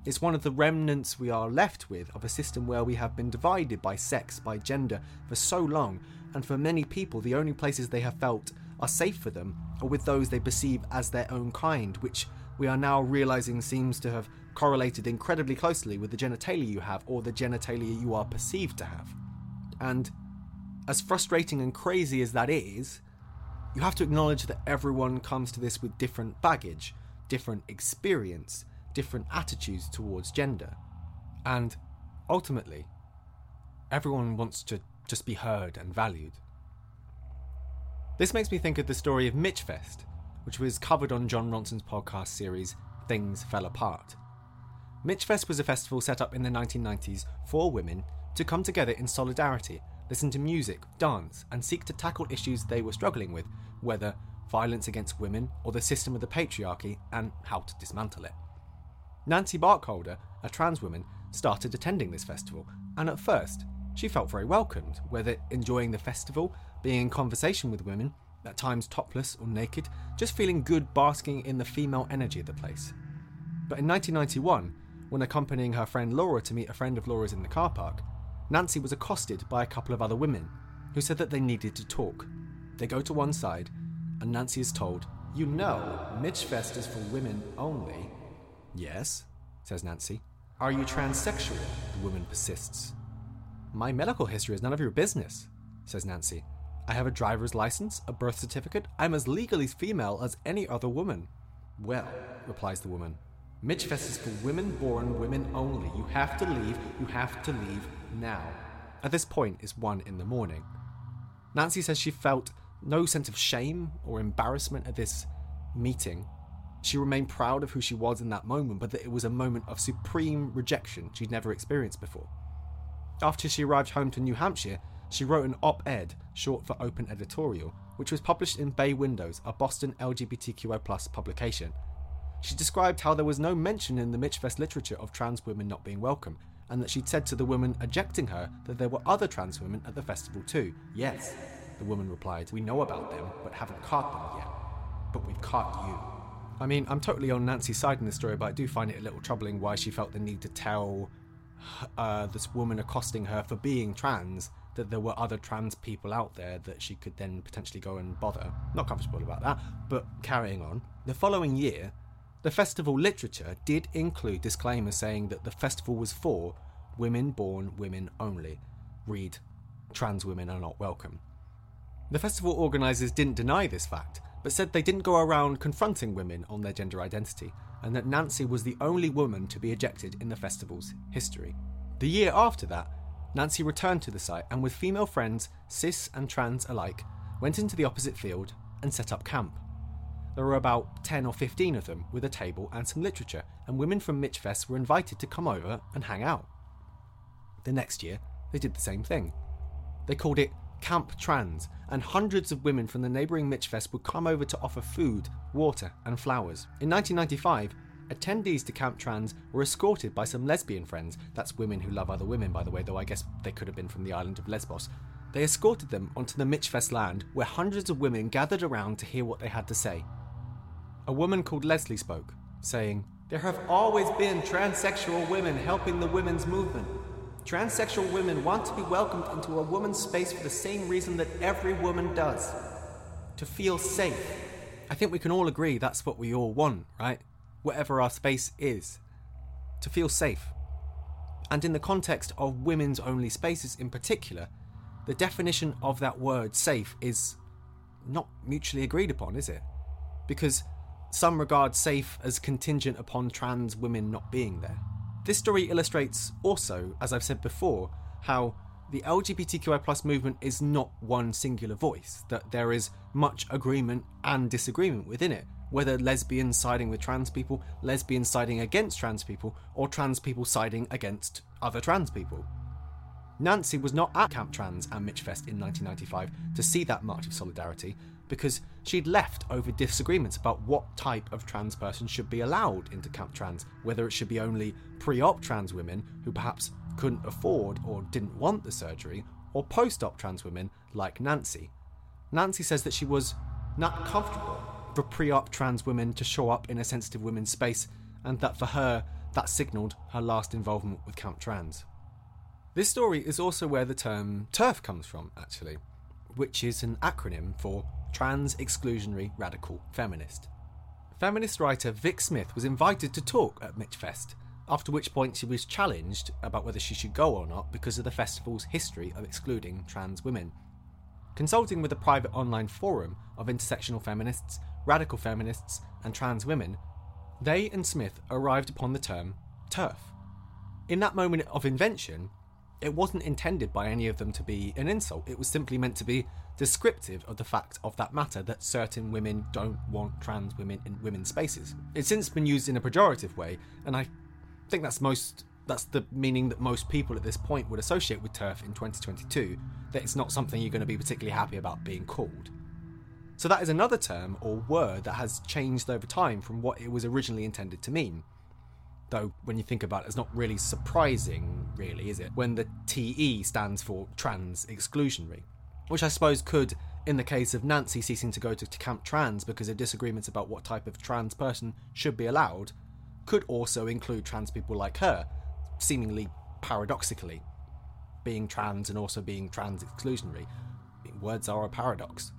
It's one of the remnants we are left with of a system where we have been divided by sex, by gender, for so long, and for many people, the only places they have felt are safe for them are with those they perceive as their own kind, which we are now realizing seems to have correlated incredibly closely with the genitalia you have or the genitalia you are perceived to have. And as frustrating and crazy as that is, you have to acknowledge that everyone comes to this with different baggage, different experience, different attitudes towards gender. And ultimately, everyone wants to just be heard and valued. This makes me think of the story of Michfest, which was covered on Jon Ronson's podcast series Things Fell Apart. Michfest was a festival set up in the 1990s for women to come together in solidarity, listen to music, dance, and seek to tackle issues they were struggling with, whether violence against women or the system of the patriarchy, and how to dismantle it. Nancy Burkholder, a trans woman, started attending this festival, and at first, she felt very welcomed, whether enjoying the festival, being in conversation with women, at times topless or naked, just feeling good basking in the female energy of the place. But in 1991, when accompanying her friend Laura to meet a friend of Laura's in the car park, Nancy was accosted by a couple of other women who said that they needed to talk. They go to one side, and Nancy is told, You know, Michfest is for women only. Yes, says Nancy. Are you transsexual? The woman persists. My medical history is none of your business, says Nancy. I have a driver's license, a birth certificate. I'm as legally female as any other woman. Well, replies the woman, Michfest is for women born women only. You have to leave. You have to leave now. At this point, it's one in the morning. Nancy says she felt no sense of shame or embarrassment at this meeting. She remained proud of who she was in that moment, but that it was a moment of supreme rejection she'd never experienced before. After she arrived home to New Hampshire, she wrote an op ed, short for Open Editorial, which was published in Bay Windows, a Boston LGBTQI publication. She described how there was no mention in the Michfest literature of trans women not being welcome, and that she'd said to the woman ejecting her that there were other trans women at the festival too. Yes, the woman replied, We know about them, but haven't caught them yet. But we've caught you. I mean, I'm totally on Nancy's side in this story, but I do find it a little troubling why she felt the need to tell uh, this woman accosting her for being trans that there were other trans people out there that she could then potentially go and bother. Not comfortable about that, but carrying on. The following year, the festival literature did include disclaimers saying that the festival was for women born women only. Read, trans women are not welcome. The festival organisers didn't deny this fact, but said they didn't go around confronting women on their gender identity, and that Nancy was the only woman to be ejected in the festival's history. The year after that, Nancy returned to the site and, with female friends, cis and trans alike, went into the opposite field and set up camp. There were about 10 or 15 of them, with a table and some literature, and women from Michfest were invited to come over and hang out. The next year, they did the same thing. They called it Camp Trans, and hundreds of women from the neighbouring Michfest would come over to offer food, water, and flowers. In 1995, attendees to Camp Trans were escorted by some lesbian friends. That's women who love other women, by the way, though I guess they could have been from the island of Lesbos. They escorted them onto the Michfest land, where hundreds of women gathered around to hear what they had to say. A woman called Leslie spoke, saying, There have always been transsexual women helping the women's movement. Transsexual women want to be welcomed into a woman's space for the same reason that every woman does to feel safe. I think we can all agree that's what we all want, right? Whatever our space is, to feel safe. And in the context of women's only spaces in particular, the definition of that word safe is not mutually agreed upon, is it? Because some regard safe as contingent upon trans women not being there. This story illustrates also, as I've said before, how the LGBTQI movement is not one singular voice, that there is much agreement and disagreement within it, whether lesbians siding with trans people, lesbians siding against trans people, or trans people siding against other trans people. Nancy was not at Camp Trans and Michfest in 1995 to see that march of solidarity because she'd left over disagreements about what type of trans person should be allowed into Camp Trans, whether it should be only pre op trans women who perhaps couldn't afford or didn't want the surgery, or post op trans women like Nancy. Nancy says that she was not comfortable for pre op trans women to show up in a sensitive women's space, and that for her, that signalled her last involvement with Camp Trans. This story is also where the term TERF comes from, actually, which is an acronym for Trans Exclusionary Radical Feminist. Feminist writer Viv Smythe was invited to talk at Michfest, after which point she was challenged about whether she should go or not because of the festival's history of excluding trans women. Consulting with a private online forum of intersectional feminists, radical feminists, and trans women, they and Smythe arrived upon the term TERF. In that moment of invention, it wasn't intended by any of them to be an insult. It was simply meant to be descriptive of the fact of that matter that certain women don't want trans women in women's spaces. It's since been used in a pejorative way, and I think that's most that's the meaning that most people at this point would associate with turf in 2022, that it's not something you're going to be particularly happy about being called. So that is another term or word that has changed over time from what it was originally intended to mean. Though, when you think about it, it's not really surprising, really, is it? When the TE stands for trans exclusionary. Which I suppose could, in the case of Nancy ceasing to go to, to Camp Trans because of disagreements about what type of trans person should be allowed, could also include trans people like her, seemingly paradoxically. Being trans and also being trans exclusionary. Words are a paradox.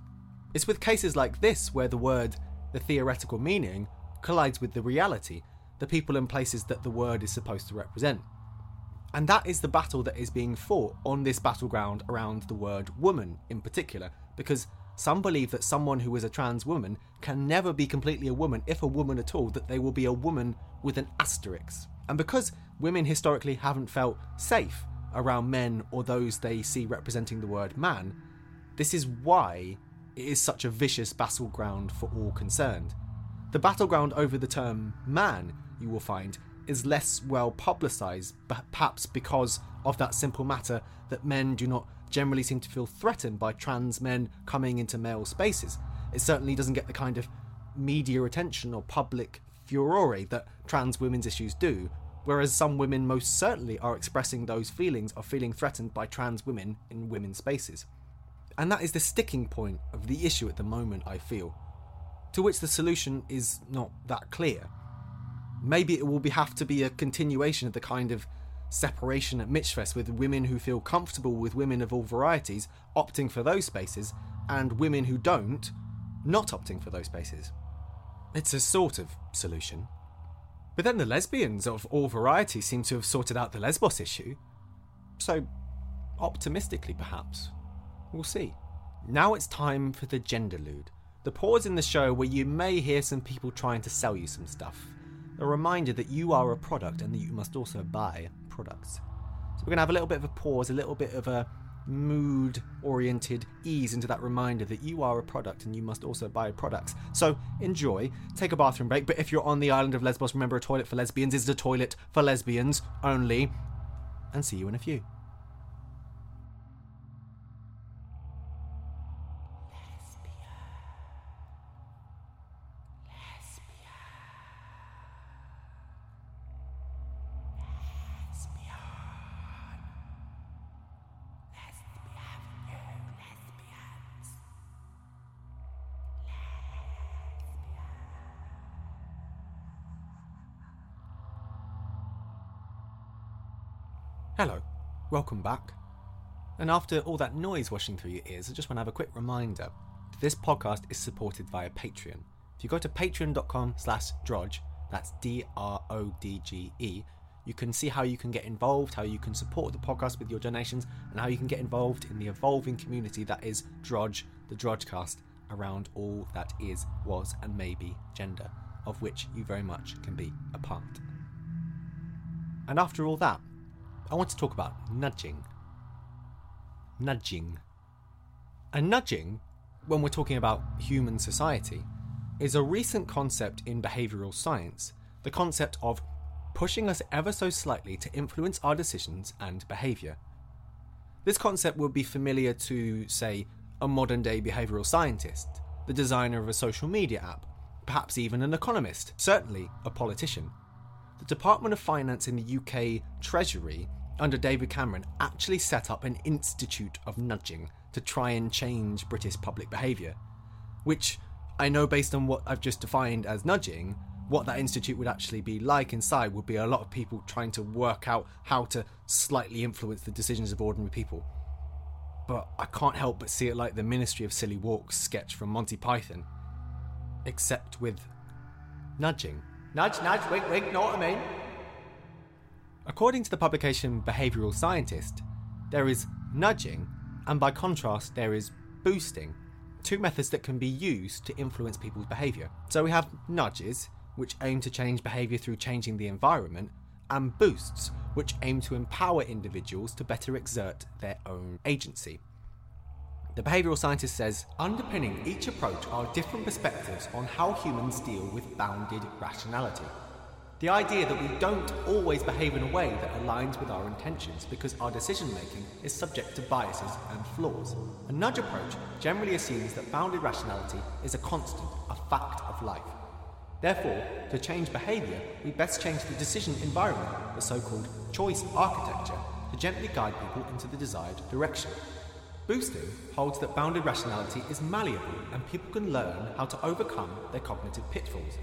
It's with cases like this where the word, the theoretical meaning, collides with the reality, the people and places that the word is supposed to represent. And that is the battle that is being fought on this battleground around the word woman in particular, because some believe that someone who is a trans woman can never be completely a woman, if a woman at all, that they will be a woman with an asterisk. And because women historically haven't felt safe around men or those they see representing the word man, this is why it is such a vicious battleground for all concerned. The battleground over the term man, you will find, is less well publicised, perhaps because of that simple matter that men do not generally seem to feel threatened by trans men coming into male spaces. It certainly doesn't get the kind of media attention or public furore that trans women's issues do, whereas some women most certainly are expressing those feelings of feeling threatened by trans women in women's spaces. And that is the sticking point of the issue at the moment, I feel, to which the solution is not that clear. Maybe it will be, have to be a continuation of the kind of separation at Michfest with women who feel comfortable with women of all varieties opting for those spaces and women who don't not opting for those spaces. It's a sort of solution. But then the lesbians of all varieties seem to have sorted out the Lesbos issue. So, optimistically perhaps. We'll see. Now it's time for the gender genderlude. The pause in the show where you may hear some people trying to sell you some stuff. A reminder that you are a product and that you must also buy products. So we're going to have a little bit of a pause, a little bit of a mood oriented ease into that reminder that you are a product and you must also buy products. So enjoy, take a bathroom break, but if you're on the island of Lesbos, remember a toilet for lesbians is a toilet for lesbians only. And see you in a few. Back. And after all that noise washing through your ears, I just want to have a quick reminder this podcast is supported via Patreon. If you go to patreon.com slash drodge, that's D-R-O-D-G-E, you can see how you can get involved, how you can support the podcast with your donations, and how you can get involved in the evolving community that is Drodge, the Drodgecast, around all that is, was, and may be gender, of which you very much can be a part. And after all that, I want to talk about nudging. Nudging. And nudging, when we're talking about human society, is a recent concept in behavioural science the concept of pushing us ever so slightly to influence our decisions and behaviour. This concept would be familiar to, say, a modern day behavioural scientist, the designer of a social media app, perhaps even an economist, certainly a politician. The Department of Finance in the UK Treasury, under David Cameron, actually set up an institute of nudging to try and change British public behaviour, which I know based on what I've just defined as nudging, what that institute would actually be like inside would be a lot of people trying to work out how to slightly influence the decisions of ordinary people. But I can't help but see it like the Ministry of Silly Walks sketch from Monty Python, except with nudging. Nudge, nudge, wink, wink, know what I mean? According to the publication Behavioural Scientist, there is nudging, and by contrast, there is boosting, two methods that can be used to influence people's behaviour. So we have nudges, which aim to change behaviour through changing the environment, and boosts, which aim to empower individuals to better exert their own agency. The behavioural scientist says underpinning each approach are different perspectives on how humans deal with bounded rationality. The idea that we don't always behave in a way that aligns with our intentions because our decision making is subject to biases and flaws. A nudge approach generally assumes that bounded rationality is a constant, a fact of life. Therefore, to change behaviour, we best change the decision environment, the so called choice architecture, to gently guide people into the desired direction. Boosting holds that bounded rationality is malleable and people can learn how to overcome their cognitive pitfalls.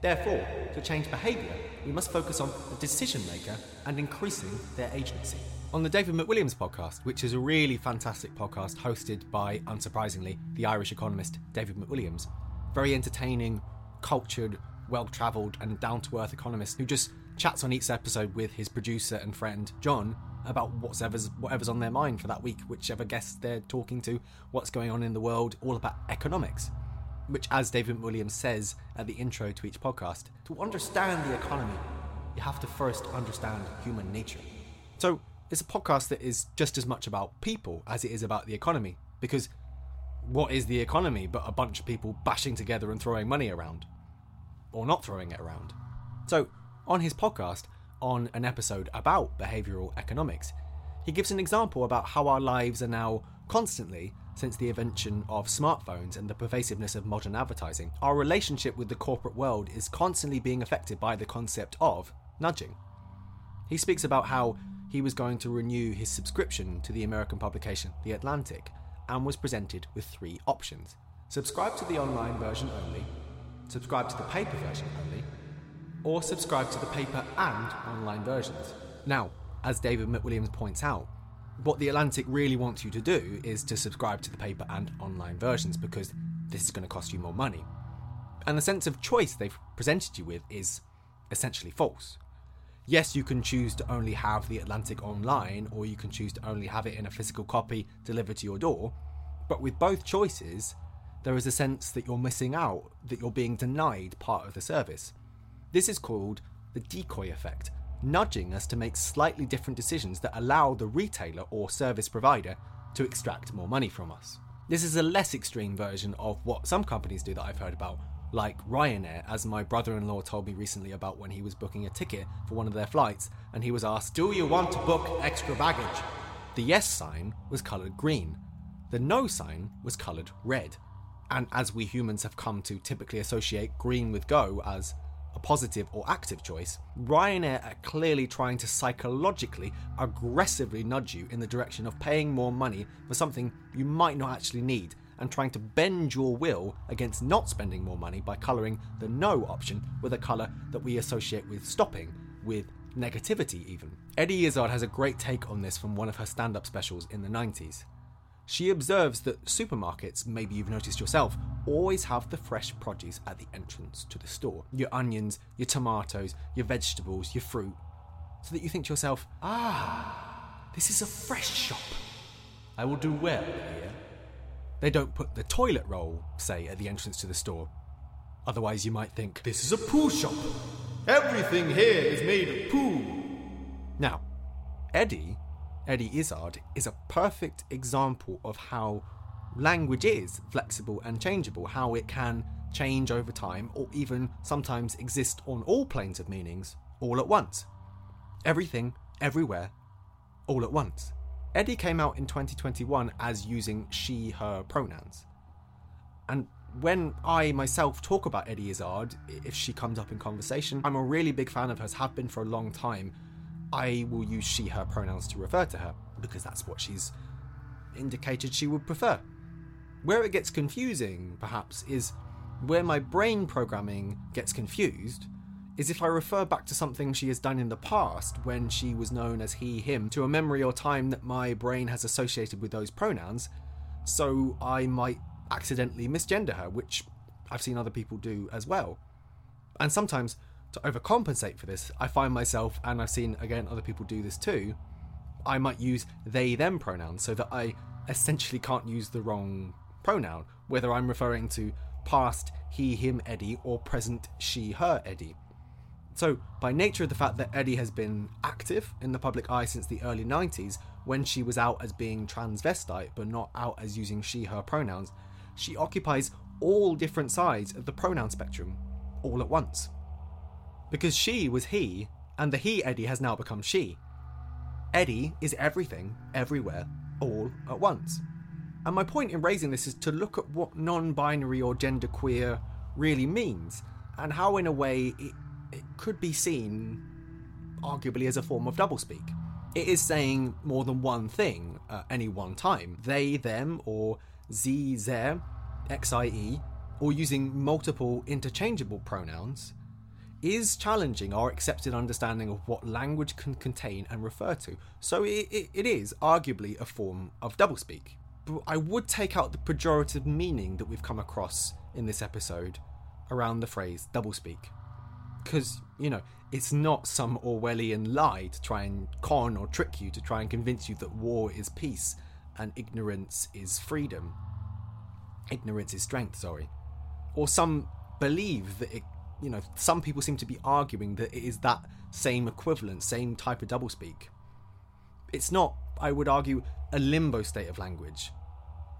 Therefore, to change behaviour, we must focus on the decision maker and increasing their agency. On the David McWilliams podcast, which is a really fantastic podcast hosted by, unsurprisingly, the Irish economist David McWilliams, very entertaining, cultured, well travelled, and down to earth economist who just chats on each episode with his producer and friend, John, about whatever's, whatever's on their mind for that week, whichever guests they're talking to, what's going on in the world, all about economics. Which, as David Williams says at the intro to each podcast, to understand the economy, you have to first understand human nature. So, it's a podcast that is just as much about people as it is about the economy, because what is the economy but a bunch of people bashing together and throwing money around? Or not throwing it around? So, on his podcast, on an episode about behavioural economics, he gives an example about how our lives are now constantly, since the invention of smartphones and the pervasiveness of modern advertising, our relationship with the corporate world is constantly being affected by the concept of nudging. He speaks about how he was going to renew his subscription to the American publication The Atlantic and was presented with three options. Subscribe to the online version only, subscribe to the paper version only, or subscribe to the paper and online versions. Now, as David McWilliams points out, what The Atlantic really wants you to do is to subscribe to the paper and online versions because this is going to cost you more money. And the sense of choice they've presented you with is essentially false. Yes, you can choose to only have The Atlantic online, or you can choose to only have it in a physical copy delivered to your door, but with both choices, there is a sense that you're missing out, that you're being denied part of the service. This is called the decoy effect, nudging us to make slightly different decisions that allow the retailer or service provider to extract more money from us. This is a less extreme version of what some companies do that I've heard about, like Ryanair, as my brother in law told me recently about when he was booking a ticket for one of their flights and he was asked, Do you want to book extra baggage? The yes sign was coloured green, the no sign was coloured red. And as we humans have come to typically associate green with go as a positive or active choice, Ryanair are clearly trying to psychologically aggressively nudge you in the direction of paying more money for something you might not actually need and trying to bend your will against not spending more money by colouring the no option with a colour that we associate with stopping, with negativity even. Eddie Izzard has a great take on this from one of her stand up specials in the 90s. She observes that supermarkets, maybe you've noticed yourself, always have the fresh produce at the entrance to the store. Your onions, your tomatoes, your vegetables, your fruit. So that you think to yourself, ah, this is a fresh shop. I will do well here. They don't put the toilet roll, say, at the entrance to the store. Otherwise, you might think, This is a poo shop. Everything here is made of poo. Now, Eddie, Eddie Izzard, is a perfect example of how language is flexible and changeable, how it can change over time or even sometimes exist on all planes of meanings all at once. Everything, everywhere, all at once. Eddie came out in 2021 as using she, her pronouns. And when I myself talk about Eddie Izzard, if she comes up in conversation, I'm a really big fan of hers, have been for a long time. I will use she, her pronouns to refer to her because that's what she's indicated she would prefer. Where it gets confusing, perhaps, is where my brain programming gets confused is if I refer back to something she has done in the past when she was known as he, him, to a memory or time that my brain has associated with those pronouns, so I might accidentally misgender her, which I've seen other people do as well. And sometimes, to overcompensate for this, I find myself, and I've seen again other people do this too, I might use they them pronouns so that I essentially can't use the wrong pronoun, whether I'm referring to past he, him, Eddie, or present she, her, Eddie. So, by nature of the fact that Eddie has been active in the public eye since the early 90s, when she was out as being transvestite but not out as using she, her pronouns, she occupies all different sides of the pronoun spectrum all at once. Because she was he, and the he Eddie has now become she. Eddie is everything, everywhere, all at once. And my point in raising this is to look at what non binary or genderqueer really means, and how, in a way, it, it could be seen arguably as a form of doublespeak. It is saying more than one thing at any one time. They, them, or z, ze, xie, or using multiple interchangeable pronouns is challenging our accepted understanding of what language can contain and refer to. So it, it, it is arguably a form of doublespeak. But I would take out the pejorative meaning that we've come across in this episode around the phrase doublespeak. Because, you know, it's not some Orwellian lie to try and con or trick you to try and convince you that war is peace and ignorance is freedom. Ignorance is strength, sorry. Or some believe that it you know, some people seem to be arguing that it is that same equivalent, same type of doublespeak. It's not, I would argue, a limbo state of language.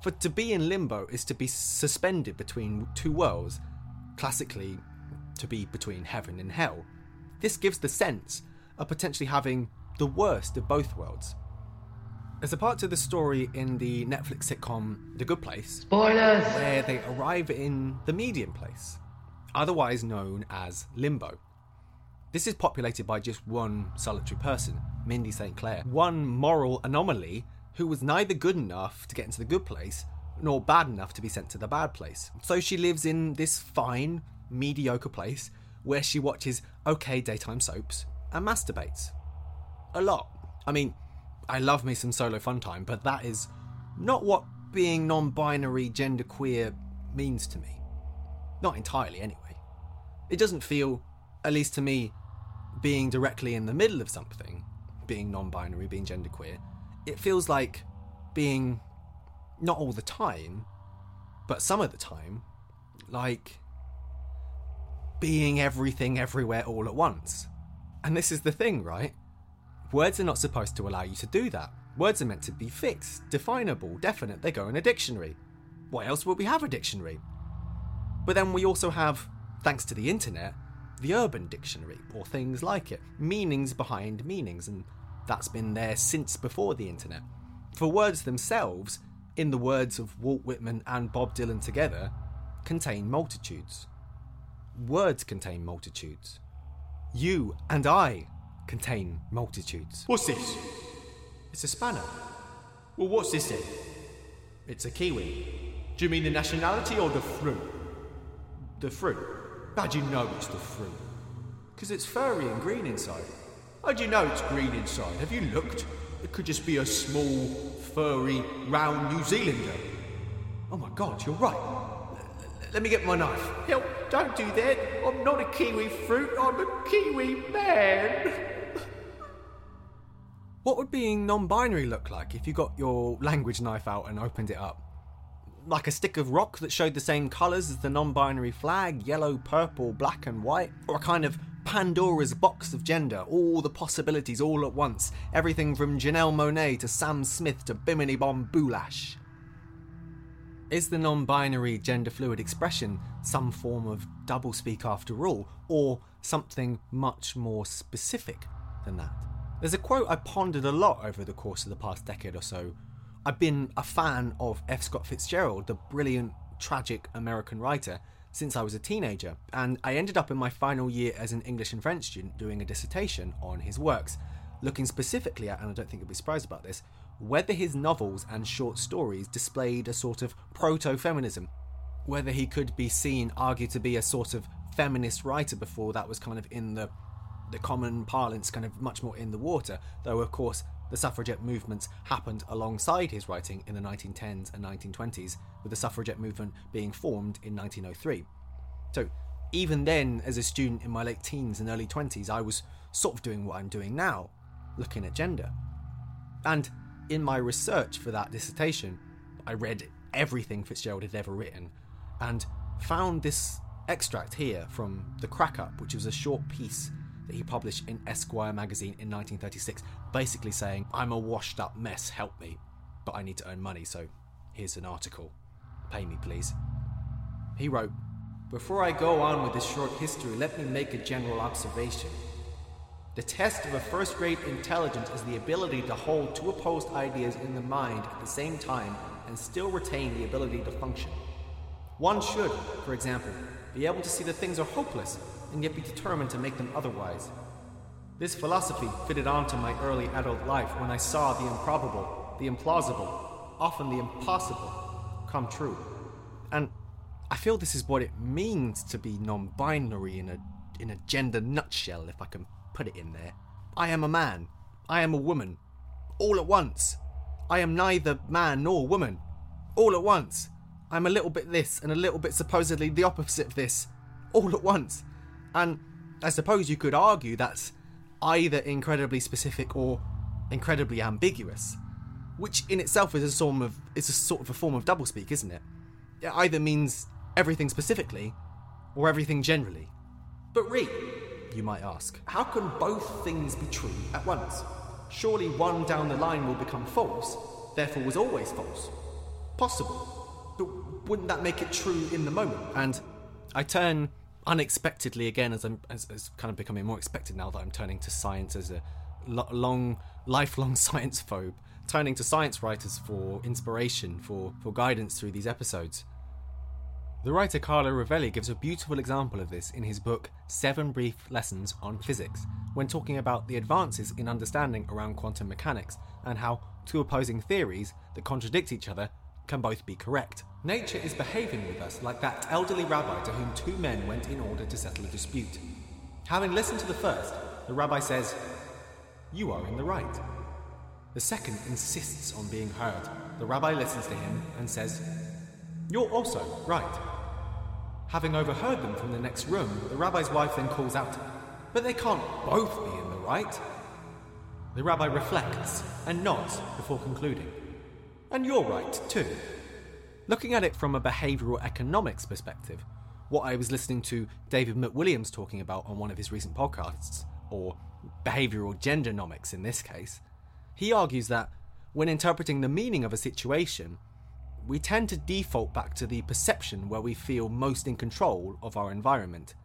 For to be in limbo is to be suspended between two worlds, classically, to be between heaven and hell. This gives the sense of potentially having the worst of both worlds. There's a part to the story in the Netflix sitcom The Good Place Spoilers! where they arrive in the medium place otherwise known as Limbo. This is populated by just one solitary person, Mindy St. Clair, one moral anomaly who was neither good enough to get into the good place nor bad enough to be sent to the bad place. So she lives in this fine, mediocre place where she watches okay daytime soaps and masturbates. A lot. I mean, I love me some solo fun time, but that is not what being non binary, genderqueer means to me. Not entirely, anyway. It doesn't feel, at least to me, being directly in the middle of something, being non binary, being genderqueer, it feels like being, not all the time, but some of the time, like being everything everywhere all at once. And this is the thing, right? Words are not supposed to allow you to do that. Words are meant to be fixed, definable, definite. They go in a dictionary. Why else would we have a dictionary? But then we also have, thanks to the internet, the Urban Dictionary, or things like it, meanings behind meanings, and that's been there since before the internet. For words themselves, in the words of Walt Whitman and Bob Dylan together, contain multitudes. Words contain multitudes. You and I contain multitudes. What's this? It's a spanner. Well, what's this then? It's a kiwi. Do you mean the nationality or the fruit? The fruit. How do you know it's the fruit? Because it's furry and green inside. How do you know it's green inside? Have you looked? It could just be a small, furry, round New Zealander. Oh my god, you're right. L- let me get my knife. Help, don't do that. I'm not a kiwi fruit, I'm a kiwi man. What would being non binary look like if you got your language knife out and opened it up? Like a stick of rock that showed the same colours as the non binary flag yellow, purple, black, and white, or a kind of Pandora's box of gender, all the possibilities all at once, everything from Janelle Monáe to Sam Smith to Bimini Bon Boulash. Is the non binary gender fluid expression some form of doublespeak after all, or something much more specific than that? There's a quote I pondered a lot over the course of the past decade or so. I've been a fan of F. Scott Fitzgerald, the brilliant, tragic American writer, since I was a teenager, and I ended up in my final year as an English and French student doing a dissertation on his works, looking specifically at, and I don't think you'll be surprised about this, whether his novels and short stories displayed a sort of proto feminism, whether he could be seen, argued to be a sort of feminist writer before that was kind of in the the common parlance kind of much more in the water, though of course the suffragette movements happened alongside his writing in the 1910s and 1920s, with the suffragette movement being formed in 1903. So, even then, as a student in my late teens and early 20s, I was sort of doing what I'm doing now, looking at gender. And in my research for that dissertation, I read everything Fitzgerald had ever written and found this extract here from The Crack Up, which was a short piece that he published in Esquire magazine in 1936, basically saying, I'm a washed up mess, help me, but I need to earn money, so here's an article. Pay me, please. He wrote, Before I go on with this short history, let me make a general observation. The test of a first rate intelligence is the ability to hold two opposed ideas in the mind at the same time and still retain the ability to function. One should, for example, be able to see that things are hopeless and yet be determined to make them otherwise. This philosophy fitted onto my early adult life when I saw the improbable, the implausible, often the impossible, come true. And I feel this is what it means to be non binary in a, in a gender nutshell, if I can put it in there. I am a man. I am a woman. All at once. I am neither man nor woman. All at once. I'm a little bit this and a little bit supposedly the opposite of this. All at once. And I suppose you could argue that's either incredibly specific or incredibly ambiguous, which in itself is a sort of is a sort of a form of doublespeak, isn't it? It either means everything specifically or everything generally. But Ree, you might ask, how can both things be true at once? Surely one down the line will become false, therefore was always false. Possible. But wouldn't that make it true in the moment? And I turn unexpectedly again as I'm as, as kind of becoming more expected now that I'm turning to science as a lo- long lifelong science phobe turning to science writers for inspiration for for guidance through these episodes. The writer Carlo Rovelli gives a beautiful example of this in his book Seven Brief Lessons on Physics when talking about the advances in understanding around quantum mechanics and how two opposing theories that contradict each other can both be correct. Nature is behaving with us like that elderly rabbi to whom two men went in order to settle a dispute. Having listened to the first, the rabbi says, You are in the right. The second insists on being heard. The rabbi listens to him and says, You're also right. Having overheard them from the next room, the rabbi's wife then calls out, But they can't both be in the right. The rabbi reflects and nods before concluding. And you're right, too. Looking at it from a behavioural economics perspective, what I was listening to David McWilliams talking about on one of his recent podcasts, or behavioural gendernomics in this case, he argues that when interpreting the meaning of a situation, we tend to default back to the perception where we feel most in control of our environment.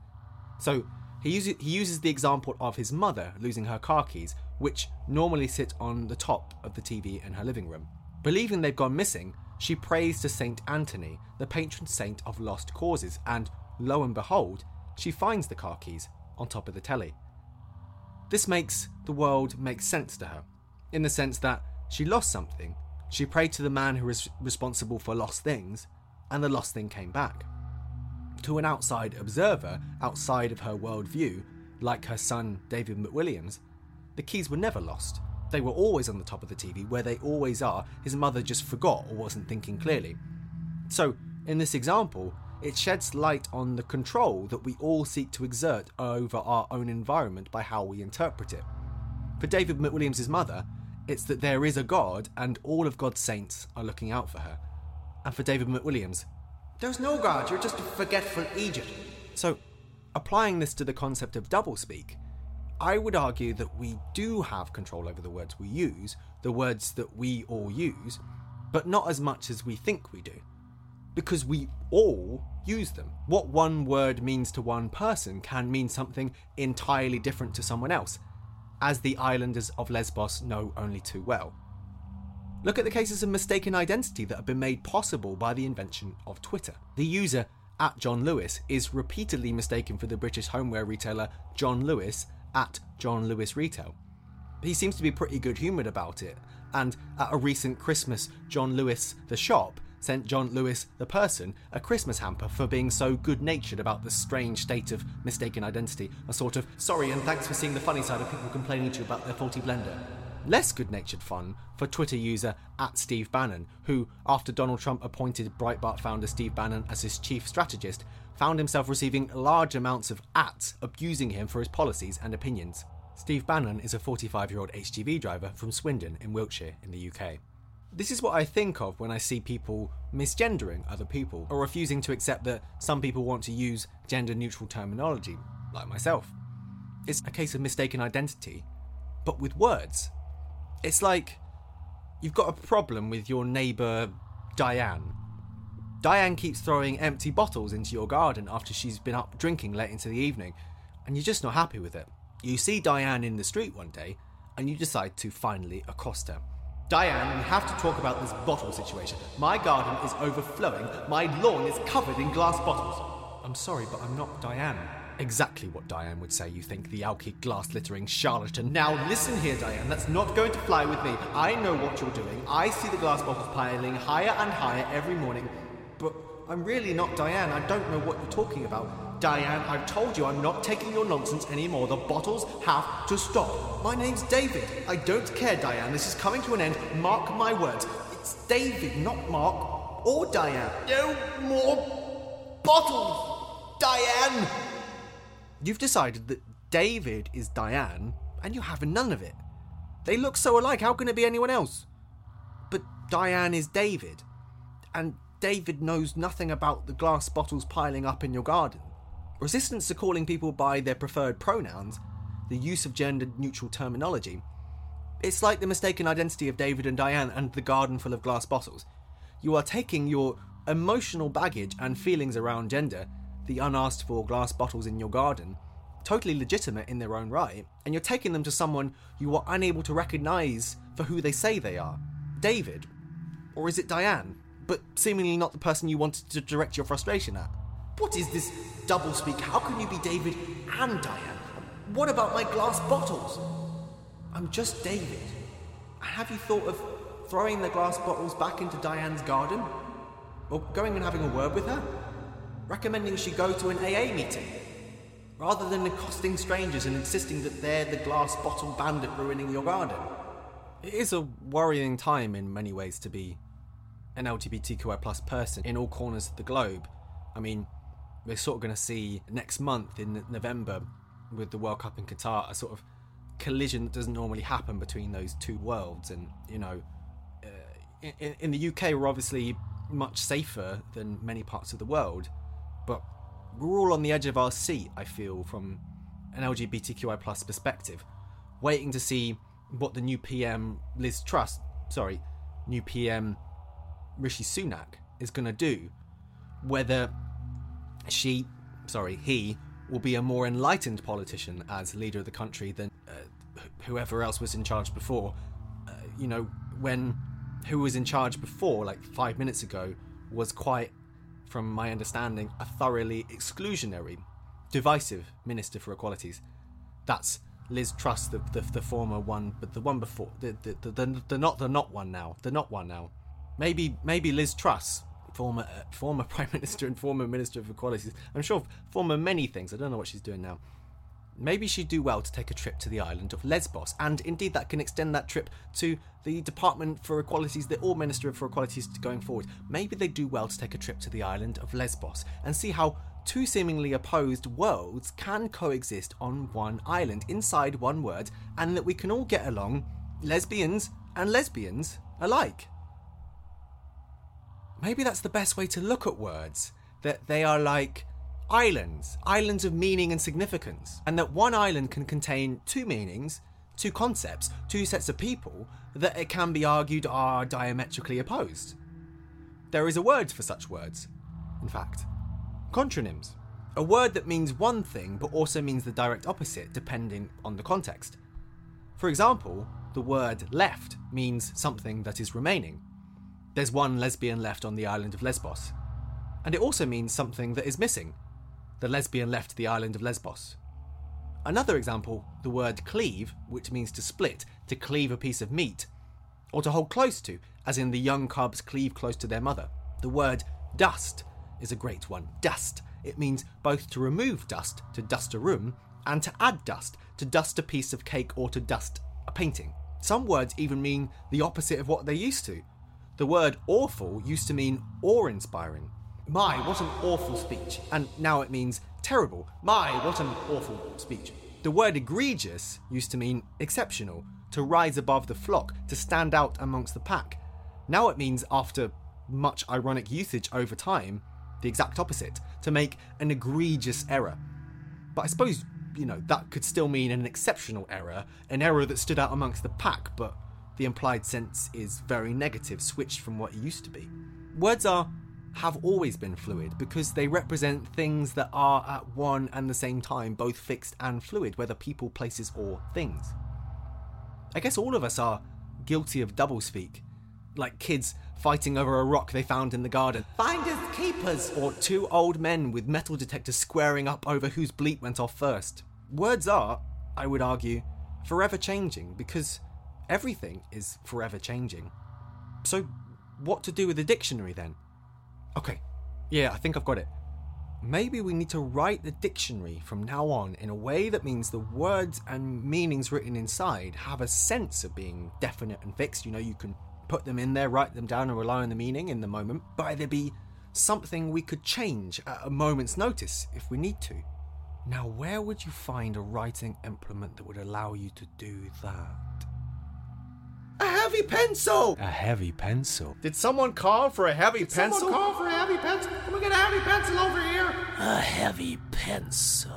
So he uses, he uses the example of his mother losing her car keys, which normally sit on the top of the TV in her living room. Believing they've gone missing, she prays to Saint Anthony, the patron saint of lost causes, and lo and behold, she finds the car keys on top of the telly. This makes the world make sense to her, in the sense that she lost something, she prayed to the man who was responsible for lost things, and the lost thing came back. To an outside observer, outside of her worldview, like her son David McWilliams, the keys were never lost. They were always on the top of the TV, where they always are. His mother just forgot or wasn't thinking clearly. So, in this example, it sheds light on the control that we all seek to exert over our own environment by how we interpret it. For David McWilliams' mother, it's that there is a God and all of God's saints are looking out for her. and for David McWilliams. There's no God, you're just a forgetful Egypt. So, applying this to the concept of doublespeak, I would argue that we do have control over the words we use, the words that we all use, but not as much as we think we do. Because we all use them. What one word means to one person can mean something entirely different to someone else, as the islanders of Lesbos know only too well. Look at the cases of mistaken identity that have been made possible by the invention of Twitter. The user at John Lewis is repeatedly mistaken for the British homeware retailer John Lewis at John Lewis Retail. He seems to be pretty good humoured about it, and at a recent Christmas, John Lewis, the shop, sent John Lewis, the person, a Christmas hamper for being so good natured about the strange state of mistaken identity. A sort of, sorry and thanks for seeing the funny side of people complaining to you about their faulty blender. Less good natured fun for Twitter user at Steve Bannon, who, after Donald Trump appointed Breitbart founder Steve Bannon as his chief strategist, found himself receiving large amounts of ats abusing him for his policies and opinions. Steve Bannon is a 45 year old HGV driver from Swindon in Wiltshire in the UK. This is what I think of when I see people misgendering other people or refusing to accept that some people want to use gender neutral terminology, like myself. It's a case of mistaken identity, but with words. It's like you've got a problem with your neighbour Diane. Diane keeps throwing empty bottles into your garden after she's been up drinking late into the evening, and you're just not happy with it. You see Diane in the street one day, and you decide to finally accost her. Diane, we have to talk about this bottle situation. My garden is overflowing. My lawn is covered in glass bottles. I'm sorry, but I'm not Diane. Exactly what Diane would say, you think, the alky glass littering charlatan. Now listen here, Diane, that's not going to fly with me. I know what you're doing. I see the glass bottles piling higher and higher every morning. But I'm really not Diane. I don't know what you're talking about. Diane, I've told you I'm not taking your nonsense anymore. The bottles have to stop. My name's David. I don't care, Diane. This is coming to an end. Mark my words. It's David, not Mark or Diane. No more bottles, Diane. You've decided that David is Diane, and you're having none of it. They look so alike, how can it be anyone else? But Diane is David, and David knows nothing about the glass bottles piling up in your garden. Resistance to calling people by their preferred pronouns, the use of gender neutral terminology. It's like the mistaken identity of David and Diane and the garden full of glass bottles. You are taking your emotional baggage and feelings around gender, the unasked for glass bottles in your garden, totally legitimate in their own right, and you're taking them to someone you are unable to recognize for who they say they are. David. Or is it Diane? But seemingly not the person you wanted to direct your frustration at. What is this doublespeak? How can you be David and Diane? What about my glass bottles? I'm just David. Have you thought of throwing the glass bottles back into Diane's garden? Or going and having a word with her? Recommending she go to an AA meeting? Rather than accosting strangers and insisting that they're the glass bottle bandit ruining your garden? It is a worrying time in many ways to be an LGBTQI plus person in all corners of the globe. I mean, we're sort of going to see next month in November with the World Cup in Qatar a sort of collision that doesn't normally happen between those two worlds. And, you know, uh, in, in the UK, we're obviously much safer than many parts of the world, but we're all on the edge of our seat, I feel, from an LGBTQI plus perspective, waiting to see what the new PM Liz Truss, sorry, new PM Rishi Sunak is going to do. Whether she, sorry, he, will be a more enlightened politician as leader of the country than uh, whoever else was in charge before. Uh, you know, when who was in charge before, like five minutes ago, was quite, from my understanding, a thoroughly exclusionary, divisive Minister for Equalities. That's Liz Truss, the, the, the former one, but the one before, the, the, the, the, the not the not one now, the not one now. Maybe maybe Liz Truss, former uh, former Prime Minister and former Minister of Equalities. I'm sure former many things. I don't know what she's doing now. Maybe she'd do well to take a trip to the island of Lesbos, and indeed that can extend that trip to the Department for Equalities, the All Minister for Equalities going forward. Maybe they'd do well to take a trip to the island of Lesbos and see how two seemingly opposed worlds can coexist on one island inside one word, and that we can all get along, lesbians and lesbians alike. Maybe that's the best way to look at words that they are like islands, islands of meaning and significance, and that one island can contain two meanings, two concepts, two sets of people that it can be argued are diametrically opposed. There is a word for such words, in fact. Contronyms. A word that means one thing but also means the direct opposite depending on the context. For example, the word left means something that is remaining. There's one lesbian left on the island of Lesbos. And it also means something that is missing. The lesbian left the island of Lesbos. Another example, the word cleave, which means to split, to cleave a piece of meat, or to hold close to, as in the young cubs cleave close to their mother. The word dust is a great one. Dust. It means both to remove dust, to dust a room, and to add dust, to dust a piece of cake or to dust a painting. Some words even mean the opposite of what they used to. The word awful used to mean awe inspiring. My, what an awful speech. And now it means terrible. My, what an awful speech. The word egregious used to mean exceptional, to rise above the flock, to stand out amongst the pack. Now it means, after much ironic usage over time, the exact opposite, to make an egregious error. But I suppose, you know, that could still mean an exceptional error, an error that stood out amongst the pack, but the implied sense is very negative, switched from what it used to be. Words are have always been fluid because they represent things that are at one and the same time both fixed and fluid, whether people, places, or things. I guess all of us are guilty of doublespeak, like kids fighting over a rock they found in the garden, Finders keepers. or two old men with metal detectors squaring up over whose bleep went off first. Words are, I would argue, forever changing because everything is forever changing. So, what to do with the dictionary then? Okay, yeah, I think I've got it. Maybe we need to write the dictionary from now on in a way that means the words and meanings written inside have a sense of being definite and fixed. You know, you can put them in there, write them down, and rely on the meaning in the moment, but there be something we could change at a moment's notice if we need to. Now, where would you find a writing implement that would allow you to do that? A heavy pencil. A heavy pencil. Did someone call for a heavy pencil? Someone call for a heavy pencil. Can we get a heavy pencil over here? A heavy pencil.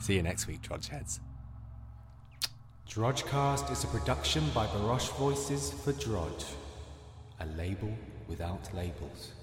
See you next week, Drodgeheads. Drodgecast is a production by Barosh Voices for Drodge, a label without labels.